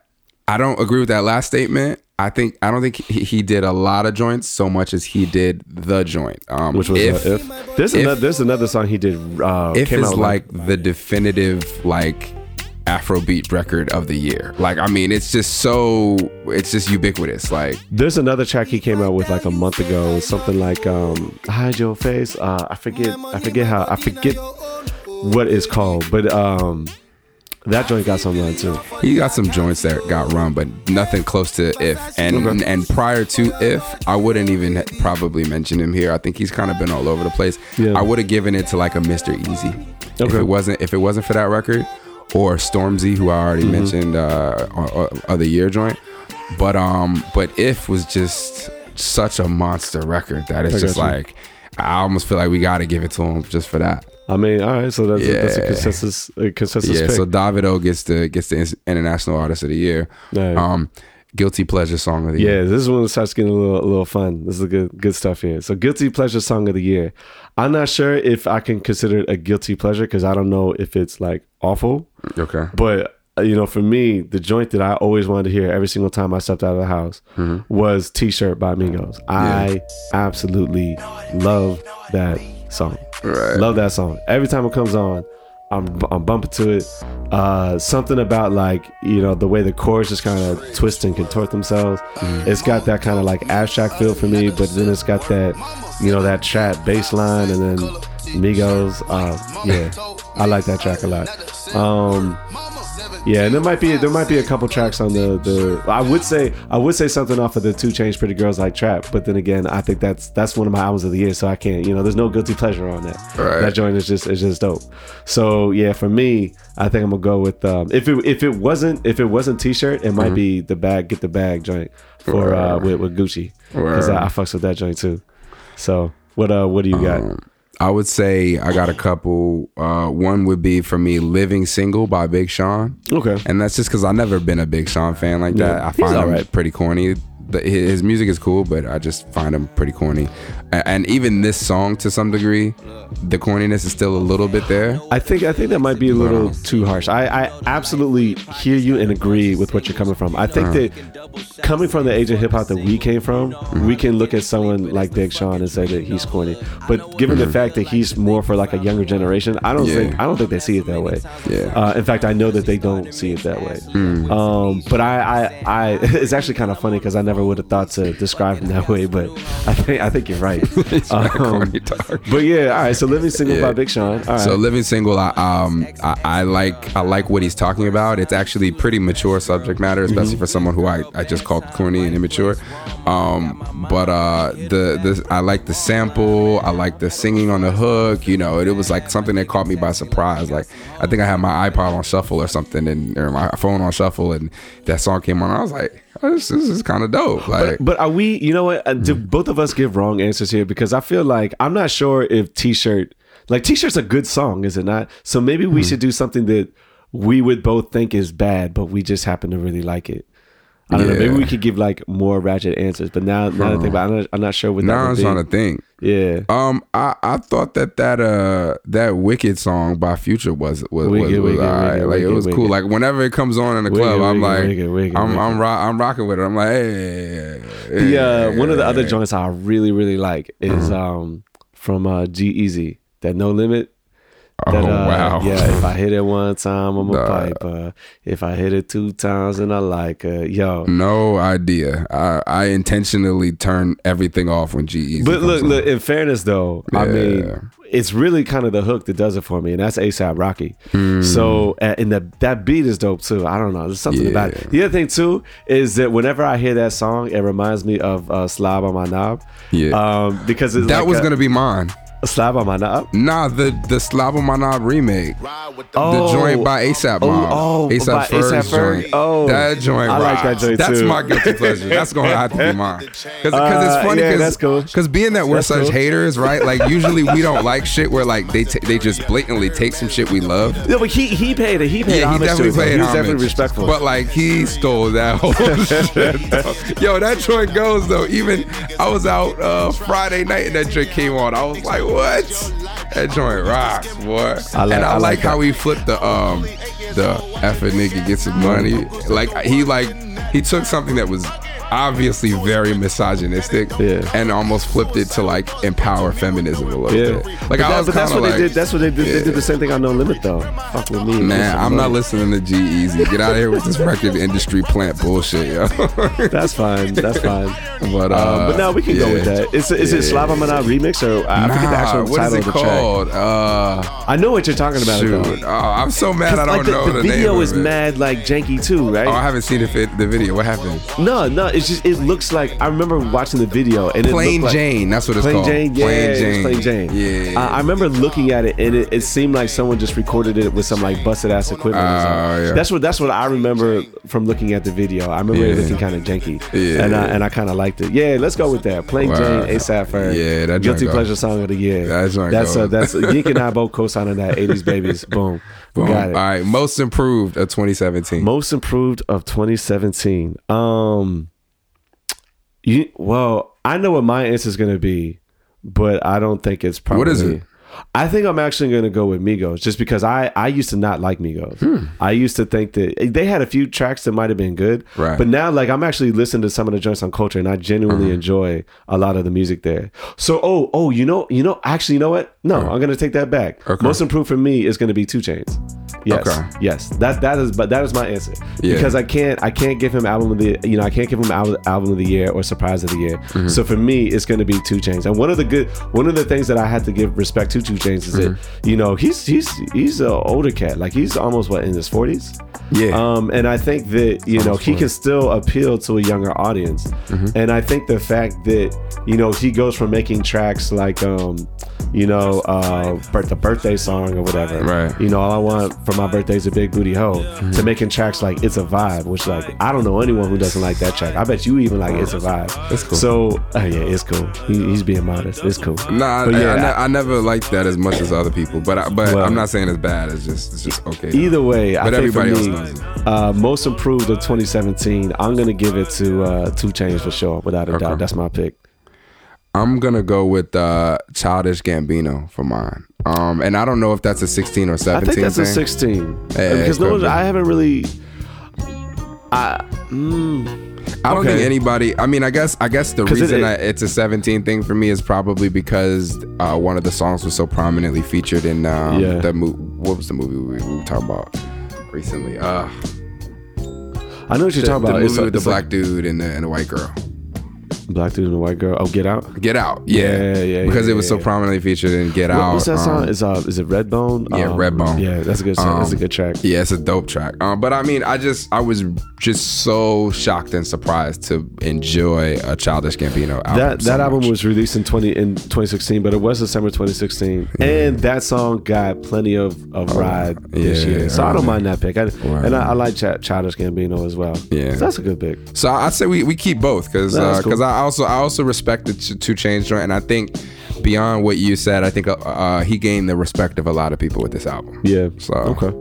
I don't agree with that last statement. I think I don't think he, he did a lot of joints so much as he did the joint. Um, which was if if, if. There's if- another there's another song he did. Uh, if came is out like the definitive like Afrobeat record of the year. Like I mean, it's just so it's just ubiquitous. Like There's another track he came out with like a month ago. Something like um, "Hide Your Face." Uh, I forget. I forget how. I forget what it's called. But um, that joint got some run too. he got some joints that got run, but nothing close to if. And Okay. and prior to if, I wouldn't even probably mention him here. I think he's kind of been all over the place. Yeah. I would have given it to like a Mr Eazi if it wasn't if it wasn't for that record or Stormzy, who I already Mm-hmm. mentioned uh, or, or other year joint. But um, but if was just such a monster record that it's just you. like I almost feel like we got to give it to him just for that. I mean, all right. So that's, a, that's a Yeah. consensus. A consensus yeah, pick. so Davido gets the gets the international artist of the year. Right. Um, guilty pleasure song of the year. Yeah, this is when it starts getting a little, a little fun. This is good, good stuff here. So, guilty pleasure song of the year. I'm not sure if I can consider it a guilty pleasure because I don't know if it's like awful. Okay. But uh, you know, for me, the joint that I always wanted to hear every single time I stepped out of the house Mm-hmm. was "T-shirt" by Migos. I absolutely love that song. Right. Love that song. Every time it comes on, I'm I'm bumping to it. Uh, something about like you know the way the chords just kind of twist and contort themselves. Mm-hmm. It's got that kind of like abstract feel for me, but then it's got that you know that trap bass line and then Migos. Uh, yeah, I like that track a lot. Um, Yeah, and there might be there might be a couple tracks on the the. I would say I would say something off of the Two Chainz Pretty Girls Like Trap, but then again, I think that's that's one of my albums of the year, so I can't. You know, there's no guilty pleasure on that. Right. That joint is just is just dope. So yeah, for me, I think I'm gonna go with um, if it if it wasn't if it wasn't T-shirt, it might Mm-hmm. be the bag get the bag joint for uh with, with Gucci because I, I fucks with that joint too. So what uh what do you got? Um, I would say I got a couple. Uh, one would be for me, "Living Single" by Big Sean. Okay. and that's just because I've never been a Big Sean fan like that. Yeah, I find him alright. pretty corny. His music is cool, but I just find him pretty corny. And even this song, to some degree, the corniness is still a little bit there. I think I think that might be a little too harsh. I, I absolutely hear you and agree with what you're coming from. I think that coming from the age of hip hop that we came from, we can look at someone like Big Sean and say that he's corny. But given the fact that he's more for like a younger generation, I don't Yeah. think I don't think they see it that way. Yeah. Uh, in fact, I know that they don't see it that way. Um, but I, I, I it's actually kind of funny because I never would have thought to describe him that way. But I think I think you're right. Um, corny, dog. but yeah, all right. So living single Yeah. by Big Sean. All right. So living single, I, um, I, I like I like what he's talking about. It's actually pretty mature subject matter, especially Mm-hmm. for someone who I, I just called corny and immature. Um, but uh, the the I like the sample. I like the singing on the hook. You know, it, was like something that caught me by surprise. Like I think I had my iPod on shuffle or something, and or my phone on shuffle, and that song came on. I was like, this, this is kind of dope. Like, But are we? You know what? Uh, Do both of us give wrong answers here? Because I feel like I'm not sure if T-shirt, like T-shirt's a good song, is it not? So maybe we should do something that we would both think is bad, but we just happen to really like it. I don't know. Maybe we could give like more ratchet answers. But now, now that I think about, it, I'm not, I'm not sure what that now be. trying to think. yeah. Um, I, I thought that that uh that Wicked song by Future was was Wicked, was, was Wicked, alright. Wicked, like it was cool. Like whenever it comes on in the club, I'm like, I'm I'm ro- I'm rocking with it. I'm like, hey, The uh, one of the other hey. joints I really really like is Uh-huh. um from uh G-Eazy that No Limit. That, Oh uh, wow, Yeah, if I hit it one time, I'm a Nah. pipe. Uh, if I hit it two times, and I like uh, yo. no idea. I I intentionally turn everything off when GE. But look, look. In fairness, though, I mean, it's really kind of the hook that does it for me, and that's ASAP Rocky. So, uh, and that that beat is dope too. I don't know, there's something about it. The other thing too is that whenever I hear that song, it reminds me of uh, "Slob on My Knob." Yeah. um, because it's that like was a, gonna be mine. A "Slob on My Knob." Nah, the the Slob on My Knob remake. Oh, the joint by ASAP oh, Mob. oh, by ASAP Ferg's Ferg. joint. Oh, that joint. I like that rocks. joint That's too. my guilty pleasure. That's gonna have to be mine. Because Uh, it's funny. yeah, Cause, that's cool. Because being that we're That's such cool. haters, right? Like usually we don't like shit where like they t- they just blatantly take some shit we love. No, but he he paid it. He paid Yeah, he homage to definitely it. though. played He was homage. definitely respectful. But like he stole that whole shit. Yo, that joint goes though. Even I was out uh, Friday night and that joint came on. I was like, what? That joint rocks, boy. I like- and I, I like, like how he flipped the um the effing nigga get some money. Like he like he took something that was obviously very misogynistic Yeah. and almost flipped it to like empower feminism a little yeah, bit. But Like that- I was but that's what of they like, did. That's what they did. They did the same thing on No Limit though. Fuck with me. Man, I'm not listening to G-Eazy. Get out of here with this record industry plant bullshit, yo. That's fine. That's fine. but uh, Um, but no, we can go with yeah. that. Is, is it Yeah. Slob on My Knob remix or I forget the Nah, actual what is title it of the track? called? Uh, I know what you're talking about. shoot, Though. oh, I'm so mad I don't like the, know the the, video name is mad like janky too, right? Oh, I haven't seen the video. What happened? no, no, it's just it looks like I remember watching the video and it Plain like, Jane. That's what it's Plain called. Jane, yeah, Plain Jane. Plain Jane. Yeah. Uh, I remember looking at it, and it, it seemed like someone just recorded it with some like busted ass equipment. or Oh, yeah. That's what that's what I remember from looking at the video. I remember it looking kind of janky, Yeah. and I, and I kind of liked it. Yeah, let's go with that. Plain Wow. Jane, ASAP Ferg. Yeah, that guilty go. pleasure song of the year. That's go. uh, that's Yink and I both co-signing that. 80s babies. Boom, Boom. got it. All right, most improved of 2017. Most improved of 2017. Um, you well, I know what my answer is going to be, but I don't think it's probably. What is it? I think I'm actually going to go with Migos, just because I I used to not like Migos. Hmm. I used to think that they had a few tracks that might have been good, Right. But now, like I'm actually listening to some of the joints on Culture, and I genuinely Uh-huh. enjoy a lot of the music there. So, oh, oh, you know, you know, actually, you know what? No, I'm going to take that back. Okay. Most improved for me is going to be Two Chainz. Yes, Okay. yes. That that is but that is my answer Yeah. because I can't I can't give him album of the you know I can't give him album, album of the year or surprise of the year. Mm-hmm. So for me, it's going to be Two Chainz. And one of the good one of the things that I had to give respect to Two Chainz is Mm-hmm. that you know he's he's he's an older cat like he's almost what in his forties. Yeah. Um, and I think that you know Almost he 40. can still appeal to a younger audience. Mm-hmm. And I think the fact that you know he goes from making tracks like um, you know uh, birth, the birthday song or whatever. Right. You know, all I want for my birthday is a big booty hoe. To making tracks like "It's a Vibe," which like I don't know anyone who doesn't like that track. I bet you even like "It's a Vibe." It's cool. So uh, yeah, it's cool. He, he's being modest. It's cool. Nah, But I, yeah, I, ne- I- I never liked that as much as other people, but I, but Well- I'm not saying it's bad. It's just it's just okay. Either way, I But think for everybody me, else knows it. uh, most improved of 2017. I'm gonna give it to uh, Two Chainz for sure, without a Okay. doubt. That's my pick. I'm gonna go with uh, Childish Gambino for mine. Um, and I don't know if that's a 16 or 17. I 17. think that's a 16 Yeah, because no, one-. I haven't really. I mm, I don't think anybody. I mean, I guess I guess the reason it- that it's a 17 thing for me is probably because uh, one of the songs was so prominently featured in um, Yeah. the movie. What was the movie we, we were talking about recently? Uh, I know what you're the, talking about. the movie It's, with the black dude and the, and the white girl. Black dude and a white girl. Oh, Get Out. Get Out. Yeah, Yeah, yeah, Because yeah, it was so prominently featured in Get What- Out. What's that um, song? Is uh is it Redbone? Yeah, Um, Redbone. Yeah, that's a good song. that's a Um, good track. Yeah, it's a dope track. Um, but I mean, I just I was just so shocked and surprised to enjoy a Childish Gambino album. that so that album was released in 20 in 2016 but it was December 2016 and that song got plenty of, of ride this Oh, yeah, year so I don't mind that pick I, Right. and I, I like Ch- Childish Gambino as well Yeah. so that's a good pick So I'd say we, we keep both because because cool. I also I also respect the two, two Chainz joint and I think beyond what you said I think uh, uh, he gained the respect of a lot of people with this album. yeah So okay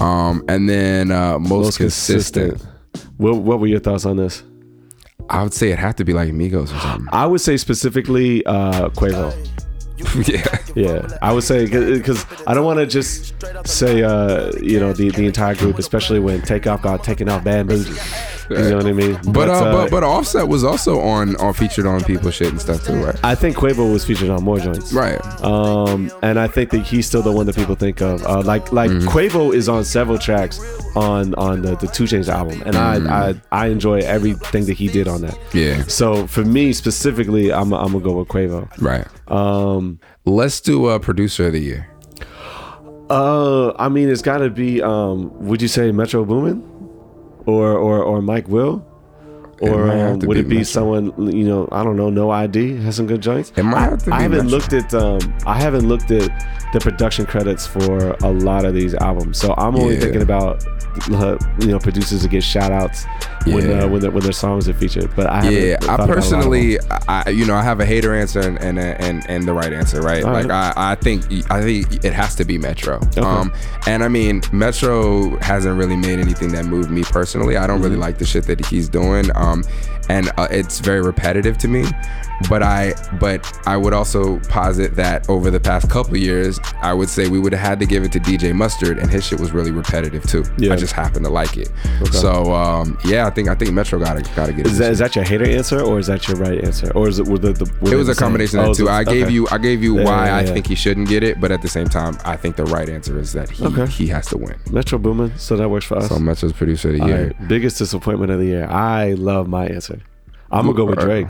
um and then uh, most, most consistent, consistent what, what were your thoughts on this I would say it had to be like Migos or something. I would say specifically uh Quavo yeah. Yeah, I would say because I don't want to just say uh, you know the, the entire group, especially when Takeoff got taken off bad. You know what I mean? But uh, but but Offset was also on on featured on people shit and stuff too, right? I think Quavo was featured on more joints. Right. Um, and I think that he's still the one that people think of. Uh, like like Mm-hmm. Quavo is on several tracks on on the the Two Chainz album, and I, I I enjoy everything that he did on that. Yeah. So for me specifically, I'm I'm gonna go with Quavo. Right. Um, Let's do a producer of the year. uh, I mean, it's got to be. Um, would you say Metro Boomin, or or or Mike Will? Or um, would be it be someone you know? I don't know. No ID has some good joints. It might I, have to I be haven't looked at um, I haven't looked at the production credits for a lot of these albums, so I'm only Yeah. thinking about uh, you know producers to get shout outs when uh, when, their, when their songs are featured. But I Yeah, I about a lot of personally. I you know I have a hater answer and and and, and the right answer, right? All like right. I, I think I think it has to be Metro. Um, and I mean Metro hasn't really made anything that moved me personally. I don't really Mm-hmm. like the shit that he's doing. Um, and uh, it's very repetitive to me. But I but I would also posit that over the past couple years, I would say we would have had to give it to DJ Mustard, and his shit was really repetitive too. Yeah. I just happened to like it. So um, yeah, I think I think Metro got to got to get it. Is that, is that your hater answer or is that your right answer or is it were the, the were It was a combination Oh, of the two. I gave okay. you I gave you Yeah, why yeah, I think he shouldn't get it, but at the same time, I think the right answer is that he Okay. he has to win. Metro Boomin. So that works for us. So Metro's producer of the All year. right, biggest disappointment of the year. I love my answer. I'm gonna go with Drake.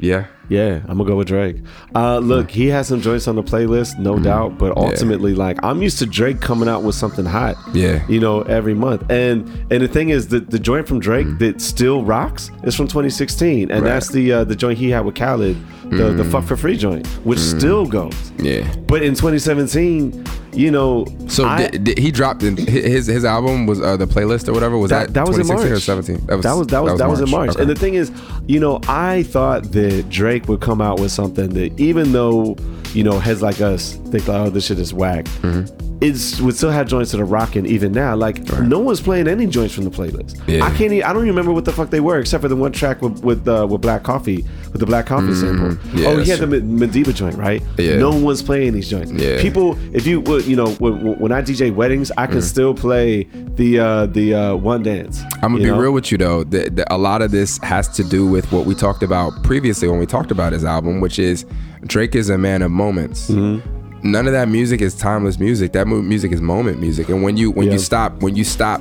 Yeah. Yeah, I'm gonna go with Drake. Uh, look, he has some joints on the playlist, no doubt, but ultimately, like I'm used to Drake coming out with something hot. Yeah. you know, every month. And and the thing is, the the joint from Drake that still rocks is from 2016, and Right. that's the uh, the joint he had with Khaled, the the fuck for free joint, which still goes. Yeah. But in 2017, you know, So I- did, did he dropped in his his album was uh, the playlist or whatever was that that, that was in March or 17? That was that was that was, in March. Okay. And the thing is, you know, I thought that Drake would come out with something that, even though you know heads like us think like, oh, this shit is whack. Mm-hmm. It's would still have joints that are rocking even now. Like no one's playing any joints from the playlist. Yeah. I can't. Even, I don't even remember what the fuck they were, except for the one track with with uh, with Black Coffee with the Black Coffee sample. Mm-hmm. Yeah, oh, he had the Madiba joint, right? Yeah. No one's playing these joints. Yeah. People, if you would, you know, when, when I DJ weddings, I Mm. can still play the uh, the uh, one dance. I'm gonna be know? real with you though. The, the, a lot of this has to do with what we talked about previously when we talked about his album, which is Drake is a man of moments. Mm-hmm. none of that music is timeless music. That mu- music is moment music. And when you when Yeah. you stop when you stop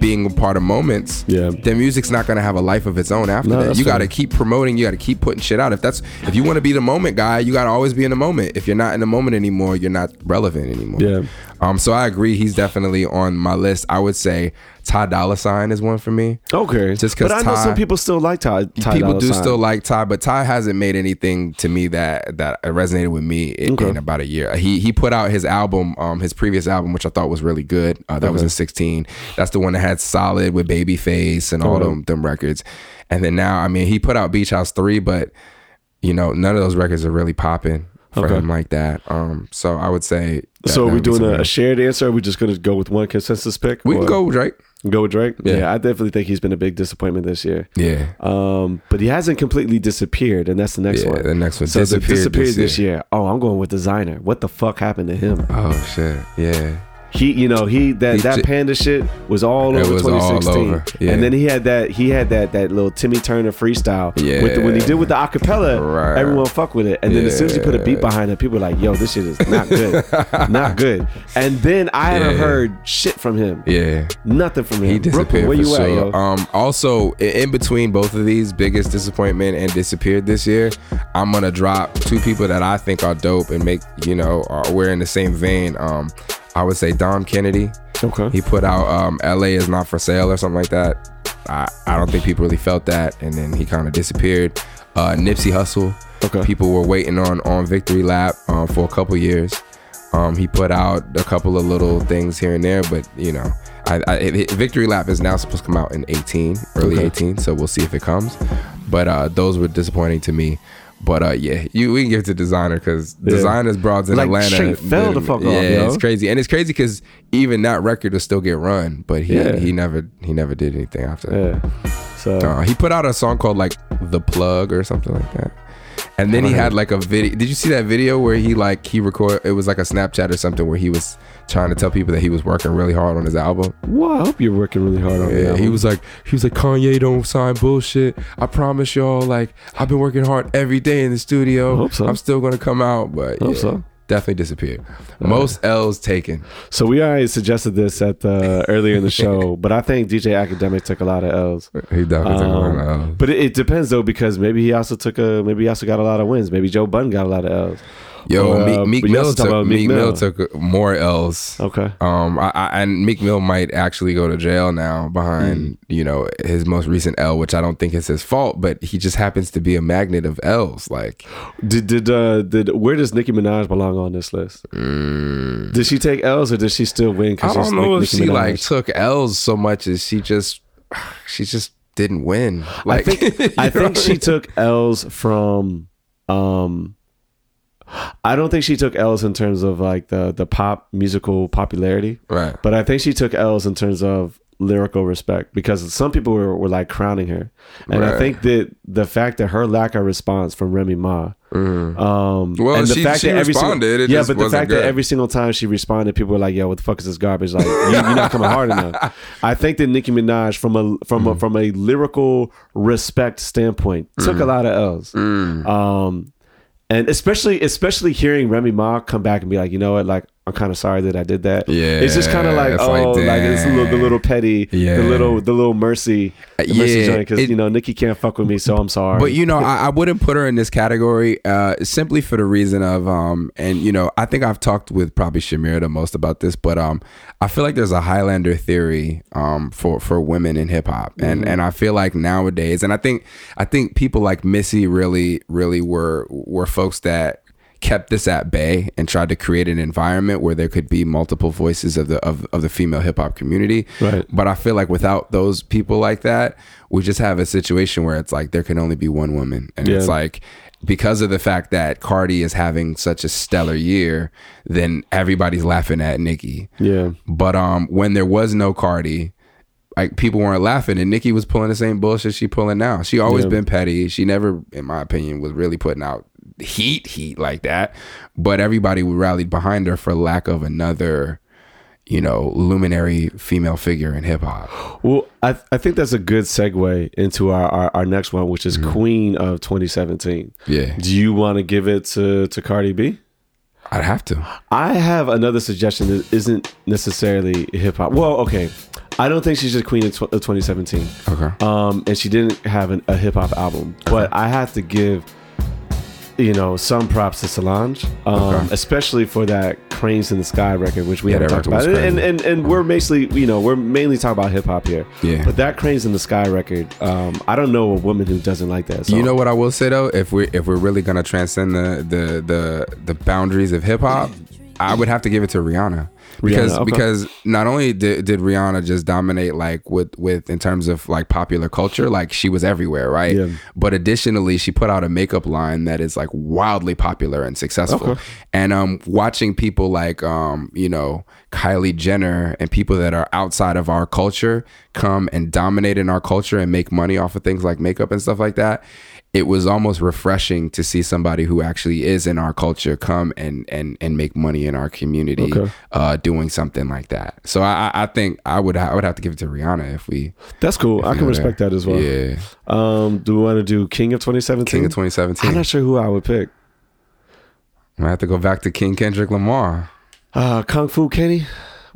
being a part of moments, Yeah. then music's not gonna have a life of its own after No, that. You got to fair. keep promoting. You got to keep putting shit out. If that's if you want to be the moment guy, you got to always be in the moment. If you're not in the moment anymore, you're not relevant anymore. Yeah. Um. So I agree. He's definitely on my list. I would say Ty Dolla Sign is one for me. Okay. Just 'cause But I know Ty- some people still like Ty. Ty People Dolla do Sign. still like Ty, but Ty hasn't made anything to me that that resonated with me in, Okay. in about a year. He he put out his album, um, his previous album, which I thought was really good. Uh, that was in sixteen. That's the one that had Solid with Babyface and all Okay. them them records. And then now, I mean, he put out Beach House three, but you know, none of those records are really popping for Okay. him like that. Um, so I would say. that- So are we doing a, a shared answer? Or are we just going to go with one consensus pick? We can go with Drake. go with Drake. Yeah. Yeah. I definitely think he's been a big disappointment this year. Yeah. Um, but he hasn't completely disappeared, and that's the next Yeah, one. the next one. So Disappeared disappeared this this year. year. Oh, I'm going with Desiigner. What the fuck happened to him? Oh shit. Yeah. He, you know, he that He that j- panda shit was all over was all 2016, over, yeah. and then he had that he had that that little Timmy Turner freestyle. Yeah. With the, when he did with the acapella, Right. everyone fuck with it, and then as soon as you put a beat behind it, people are like, "Yo, this shit is not good, not good." And then I haven't heard shit from him. Yeah. Nothing from him. He Brooklyn, disappeared where for you at, yo? Um, also, in between both of these, biggest disappointment and disappeared this year, I'm gonna drop two people that I think are dope and make you know are, we're in the same vein. Um, I would say Dom Kennedy. Okay. He put out um, "L.A. is not for sale" or something like that. I, I don't think people really felt that, and then he kind of disappeared. Uh, Nipsey Hussle. Okay. People were waiting on on Victory Lap um, for a couple years. Um, he put out a couple of little things here and there, but you know, I, I, it, Victory Lap is now supposed to come out in 18, early Okay. 18, so we'll see if it comes. But uh, those were disappointing to me. But uh, yeah, you we can give it to Desiigner because Yeah. designers broads in Like, Atlanta. fell the fuck off, Yeah, it's crazy, and it's crazy because even that record will still get run, but he Yeah. he never he never did anything after. Yeah. So Uh, he put out a song called like "The Plug" or something like that. And then he had like a video. Did you see that video where he like he record? It was like a Snapchat or something where he was trying to tell people that he was working really hard on his album. well, I hope you're working really hard on Yeah, it. he was like he was like Kanye don't sign bullshit. I promise y'all. Like I've been working hard every day in the studio. I hope so. I'm still gonna come out, but Hope yeah, so. Definitely disappeared. Most L's taken. So we already suggested this at the earlier in the show, but I think DJ Akademiks took a lot of L's. He definitely took a lot of Um, L's. but it, it depends though because maybe he also took a maybe he also got a lot of wins. Maybe Joe Budden got a lot of L's. Yo, uh, Meek, Meek Mill took Meek Meek Mill took more L's. Okay. Um, I, I, and Meek Mill might actually go to jail now behind Mm. you know his most recent L, which I don't think is his fault, but he just happens to be a magnet of L's. Like, Did did uh did where does Nicki Minaj belong on this list? Did she take L's or did she still win? Mm. I don't know if she Minaj? like took L's so much as she just she just didn't win. Like, I think I think she took L's from um I don't think she took L's in terms of like the the pop musical popularity. right. But I think she took L's in terms of lyrical respect because some people were, were like crowning her. And I think that the fact that her lack of response from Remy Ma, um, Well, and the she- fact she that every responded, single, yeah, but the fact that every single time she responded, people were like, "Yo, what the fuck is this garbage?" Like, you, you're not coming hard enough. I think that Nicki Minaj, from a from Mm. a from a lyrical respect standpoint, took a Mm. lot of L's. Um, and especially especially hearing Remy Ma come back and be like, you know what, like I'm kind of sorry that I did that. Yeah, it's just kind of like oh, like, like, it's a little, the little petty, Yeah. the little the little mercy, the mercy Yeah, because you know Nicki can't fuck with me, so I'm sorry. But you know, I, I wouldn't put her in this category uh, simply for the reason of, um, and you know, I think I've talked with probably Shamir the most about this, but um, I feel like there's a Highlander theory um, for for women in hip hop, and and I feel like nowadays, and I think I think people like Missy really really were were folks that kept this at bay and tried to create an environment where there could be multiple voices of the of, of the female hip hop community. Right. But I feel like without those people like that, we just have a situation where it's like there can only be one woman. And it's like because of the fact that Cardi is having such a stellar year, then everybody's laughing at Nicki. yeah, But um when there was no Cardi, like people weren't laughing and Nicki was pulling the same bullshit she pulling now. She always Yeah. been petty. She never, in my opinion, was really putting out heat heat like that. But everybody rallied behind her for lack of another, you know, luminary female figure in hip hop. Well, I I think that's a good segue into our our, our next one, which is Queen of 2017. Yeah. Do you want to give it to to Cardi B? I'd have to. I have another suggestion that isn't necessarily hip hop. Well, okay. I don't think she's just queen of tw- of 2017. Okay. Um, and she didn't have an, a hip hop album, but I have to give, you know, some props to Solange, um, Okay. especially for that "Cranes in the Sky" record, which we Yeah, haven't talked about. And, and and we're basically, you know, we're mainly talking about hip hop here. Yeah. But that "Cranes in the Sky" record, um, I don't know a woman who doesn't like that. Song. You know what I will say though, if we if we're really gonna transcend the the the, the boundaries of hip hop, I would have to give it to Rihanna. Because Rihanna, okay. because not only did, did Rihanna just dominate like with with in terms of like popular culture, like she was everywhere, right? Yeah. But additionally, she put out a makeup line that is like wildly popular and successful. Okay. And um, watching people like um, you know, Kylie Jenner and people that are outside of our culture come and dominate in our culture and make money off of things like makeup and stuff like that. It was almost refreshing to see somebody who actually is in our culture come and and and make money in our community, Okay. uh, doing something like that. So I I think I would I would have to give it to Rihanna if we. That's cool. I can respect that as well. Yeah, Um, do we want to do King of 2017? King of 2017. I'm not sure who I would pick. I have to go back to King Kendrick Lamar. Uh, Kung Fu Kenny.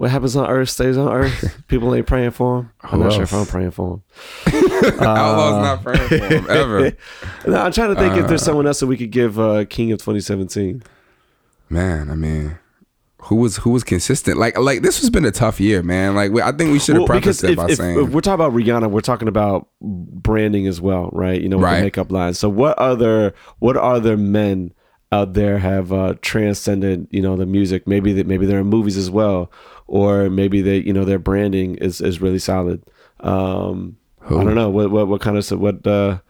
What happens on Earth stays on Earth. People ain't praying for him. I'm Who not sure if? I'm praying for him. Outlaw's not praying for him ever. No, I'm trying to think if there's someone else that we could give uh, King of 2017. Man, I mean, who was who was consistent? Like like this has been a tough year, man. Like we, I think we should have Well, prefaced it by if, saying if we're talking about Rihanna, we're talking about branding as well, right? You know, with Right. the makeup line. So what other what other men out there have uh, transcended, you know, the music? Maybe that maybe they're in movies as well, or maybe they, you know, their branding is is really solid. Um, I don't know what what what kind of what uh,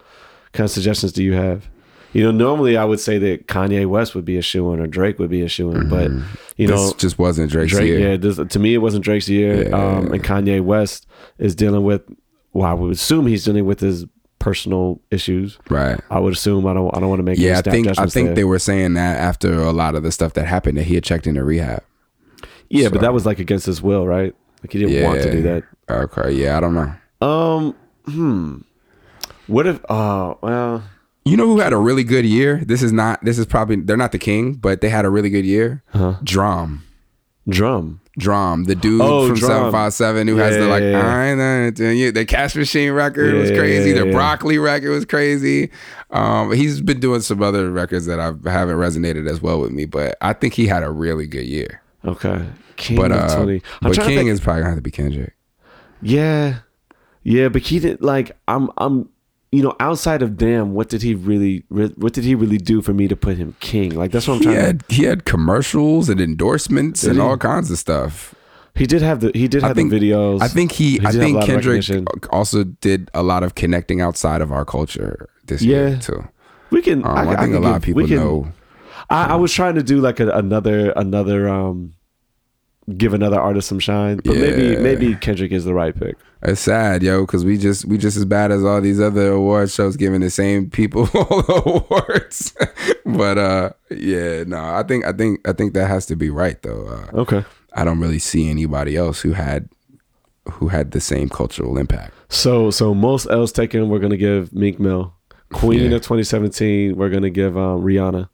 kind of suggestions do you have? You know, normally I would say that Kanye West would be a shoe in or Drake would be a shoe in, but you know, this just wasn't Drake's Drake, year. yeah, this, to me, it wasn't Drake's year. Yeah. Um, and Kanye West is dealing with, well, I would assume he's dealing with his personal issues. Right. I would assume. I don't. I don't want to make. Yeah, I think I think there. they were saying that after a lot of the stuff that happened that he had checked into rehab. Yeah, but that was like against his will, right? Like he didn't Yeah. want to do that. Okay. Yeah, I don't know. Um. Hmm. What if? Oh well. You know who had a really good year? This is not. This is probably they're not the king, but they had a really good year. Uh-huh. DRAM. DRAM. DRAM, the dude Oh, from Seven Five Seven who has the like Yeah, yeah, yeah. I ain't know, tell you. the Cash Machine record was crazy. yeah, The yeah. Broccoli record was crazy. Um, he's been doing some other records that I haven't resonated as well with me, but I think he had a really good year. Okay. King But uh, twenty. I'm but to King is probably gonna have to be Kendrick. Yeah, yeah, but he didn't like. I'm. I'm. You know, outside of damn, what did he really? re- What did he really do for me to put him king? Like that's what I'm He trying. to, had he had commercials and endorsements Did and he? all kinds of stuff. He did have the. He did have think the videos. I think he, did I think Kendrick also did a lot of connecting outside of our culture this Yeah. year too. We can. Um, I, I, think a lot give- of people can- know. I, I was trying to do like a, another another um, give another artist some shine, but maybe Yeah. maybe Kendrick is the right pick. It's sad, yo, because we just we just as bad as all these other award shows giving the same people all the awards. but uh, yeah, no, I think I think I think that has to be right though. Uh, Okay. I don't really see anybody else who had who had the same cultural impact. So so most else taken, we're gonna give Meek Mill. Queen Yeah. of 2017, we're gonna give um, Rihanna.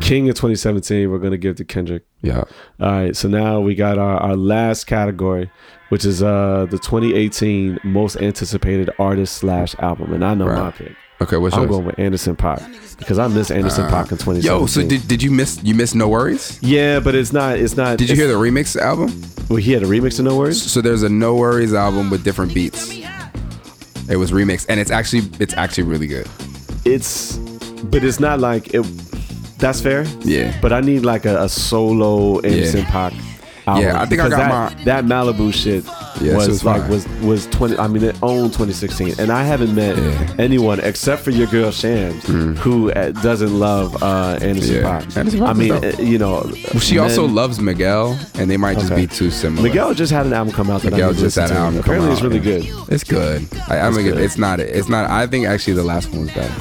King of 2017, we're gonna give to Kendrick. Yeah, All right, so now we got our, our last category, which is uh the 2018 most anticipated artist slash album, and I know my Right. pick. okay. What's I'm yours? going with Anderson Paak because I miss Anderson Paak in 2017. Yo, so did, did you miss you miss No Worries? yeah, but it's not. It's not. Did you hear the remix album? Well, he had a remix of No Worries. So there's a No Worries album with different beats. It was remixed, and it's actually it's actually really good. It's, but it's not like it. That's fair. Yeah. But I need like a, a solo Anderson Yeah. Paak. Album Yeah, I think I got that, my- that Malibu shit Yeah, was was like fire. was was 20. I mean, it owned 2016, and I haven't met Yeah. anyone except for your girl Shams who uh, doesn't love uh, Anderson Mm. Yeah. Paak. Anderson I mean, uh, you know, Well, she also loves Miguel, and they might just Okay. be too similar. Miguel just had an album come out that Miguel I need just listen had an to. album. come Apparently, it's out, really good. It's good. I, I It's mean, good. it's not. It's not. I think actually the last one was better,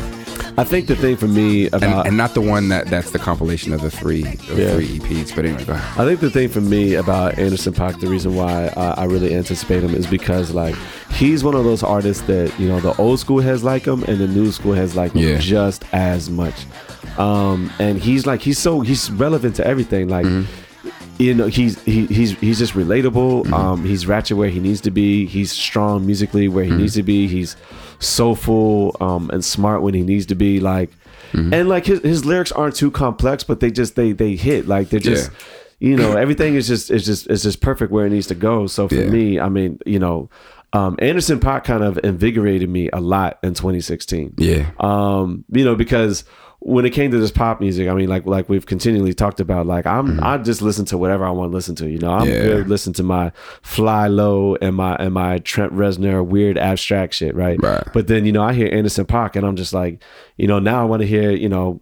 I think the thing for me and, about and not the one that that's the compilation of the three of Yeah. three EPs. But anyway, go ahead. I think the thing for me about Anderson Paak, the reason why uh, I really anticipate him is because like he's one of those artists that you know the old school has like him and the new school has like him Yeah. just as much. Um, and he's like he's so he's relevant to everything. Like you know he's he, he's he's just relatable. Um, he's ratchet where he needs to be. He's strong musically where he needs to be. He's soulful um, and smart when he needs to be. Like and like his his lyrics aren't too complex, but they just they they hit like they're just. Yeah. You know, everything is just is just is just perfect where it needs to go. So for Yeah. me, I mean, you know, um, Anderson Paak kind of invigorated me a lot in 2016 Yeah. um you know because when it came to this pop music i mean like like we've continually talked about like i'm i just listen to whatever i want to listen to you know i'm Mm-hmm. Yeah. good listen to my fly low and my and my trent reznor weird abstract shit right Right. but then you know i hear anderson Paak and i'm just like you know now i want to hear you know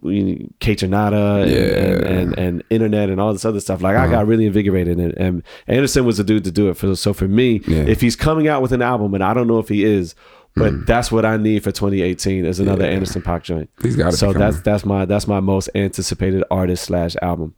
Kaytranada and, Yeah. Uh-huh. and, and and internet and all this other stuff like i got really invigorated and, and anderson was the dude to do it for so for me Yeah. if he's coming out with an album and i don't know if he is but that's what I need for 2018 is another Mm. Yeah. Anderson Paak joint. He's be So that's that's my that's my most anticipated artist slash album.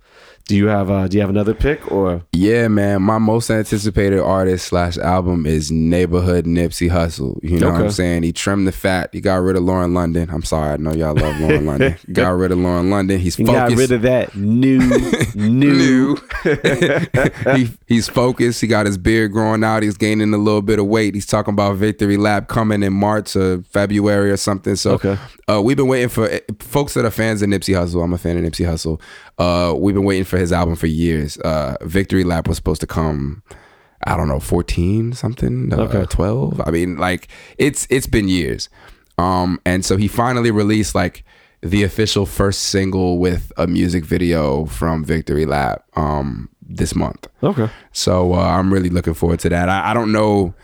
Do you have uh do you have another pick or Yeah, man. My most anticipated artist slash album is Neighborhood Nipsey Hussle. You know what I'm saying? He trimmed the fat. He got rid of Lauren London. I'm sorry, I know y'all love Lauren London. Got rid of Lauren London. He's he focused. got rid of that new new, new. he, he's focused. He got his beard growing out. He's gaining a little bit of weight. He's talking about Victory Lap coming in March or February or something. So Okay. uh, we've been waiting for folks that are fans of Nipsey Hussle. I'm a fan of Nipsey Hussle. Uh, we've been waiting for his album for years. Uh, Victory Lap was supposed to come. I don't know, 14 something, uh, 12. I mean, like it's it's been years. Um, and so he finally released like the official first single with a music video from Victory Lap um this month. Okay. So uh, I'm really looking forward to that. I, I don't know.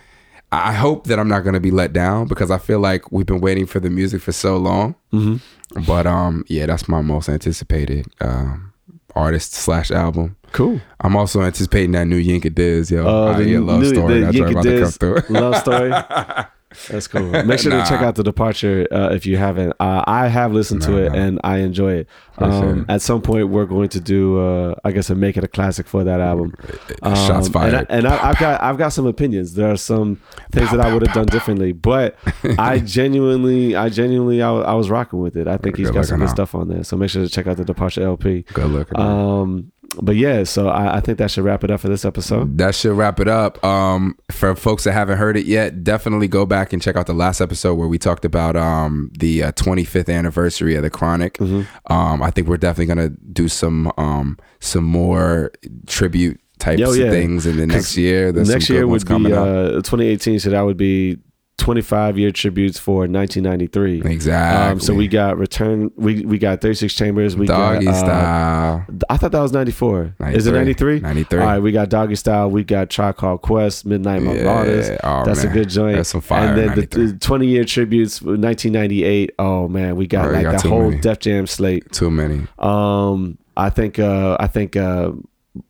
I hope that I'm not going to be let down because I feel like we've been waiting for the music for so long. Mm-hmm. But um, yeah, that's my most anticipated um, artist slash album. Cool. I'm also anticipating that new Yinka Diz, yo. Uh, I hear love new- story. the That's Yinka about to come Diz through. love story. That's cool. Make sure Nah. to check out the departure uh, if you haven't. Uh, I have listened to it nah. and I enjoy it. Um. At some point, we're going to do, uh, I guess, a make it a classic for that album. Um, Shots fired. And, I, I've got I've got some opinions. There are some things that I would have done differently, but I genuinely, I genuinely, I, I was rocking with it. I think he's got some good out. stuff on there. So make sure to check out the departure LP. Good looking. man. Um, but yeah, so I, I think that should wrap it up for this episode. that should wrap it up. Um, for folks that haven't heard it yet, definitely go back and check out the last episode where we talked about um, the uh, 25th anniversary of the Chronic. Mm-hmm. Um, I think we're definitely gonna do some um, some more tribute types Yo, yeah. of things in the next year. There's Next year would be coming up. uh, 2018, so that would be 25 year tributes for 1993. Exactly. Um, so we got return. We we got 36 chambers. We Doggy got, uh, style. I thought that was 94. Is it 93? 93. All right, we got Doggy Style. We got Tribe Called Quest, Midnight Yeah. Marauders. Oh, That's man. a good joint. That's some fire, And then the, the 20 year tributes, 1998. Oh man, we got Oh, like got the whole many. Def Jam slate. Too many. Um, I think uh, I think uh,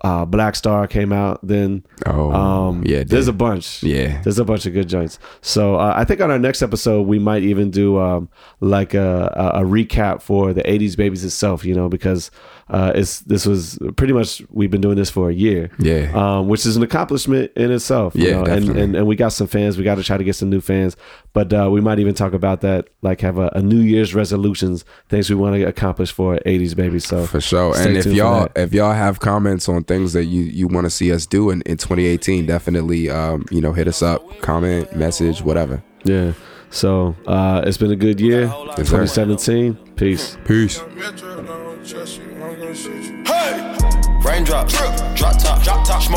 uh, Black Star came out then. Oh, Um, yeah, there's a bunch. Yeah. there's a bunch of good joints. So uh, I think on our next episode we might even do um, like a, a, a recap for the '80s babies itself. You know, because uh, it's this was pretty much we've been doing this for a year. Yeah. um, which is an accomplishment in itself. you Yeah, know, and, and and we got some fans. We got to try to get some new fans, but uh, we might even talk about that. Like have a, a New Year's resolutions, things we want to accomplish for '80s babies. So For sure. and if y'all if y'all have comments on things that you you want to see us do in, in 2018, definitely um, you know, hit us up, comment, message, whatever. Yeah. So uh, it's been a good year. Yes, sir. 2017. Peace. Peace. Raindrop, drop drop top, drop top, smoke.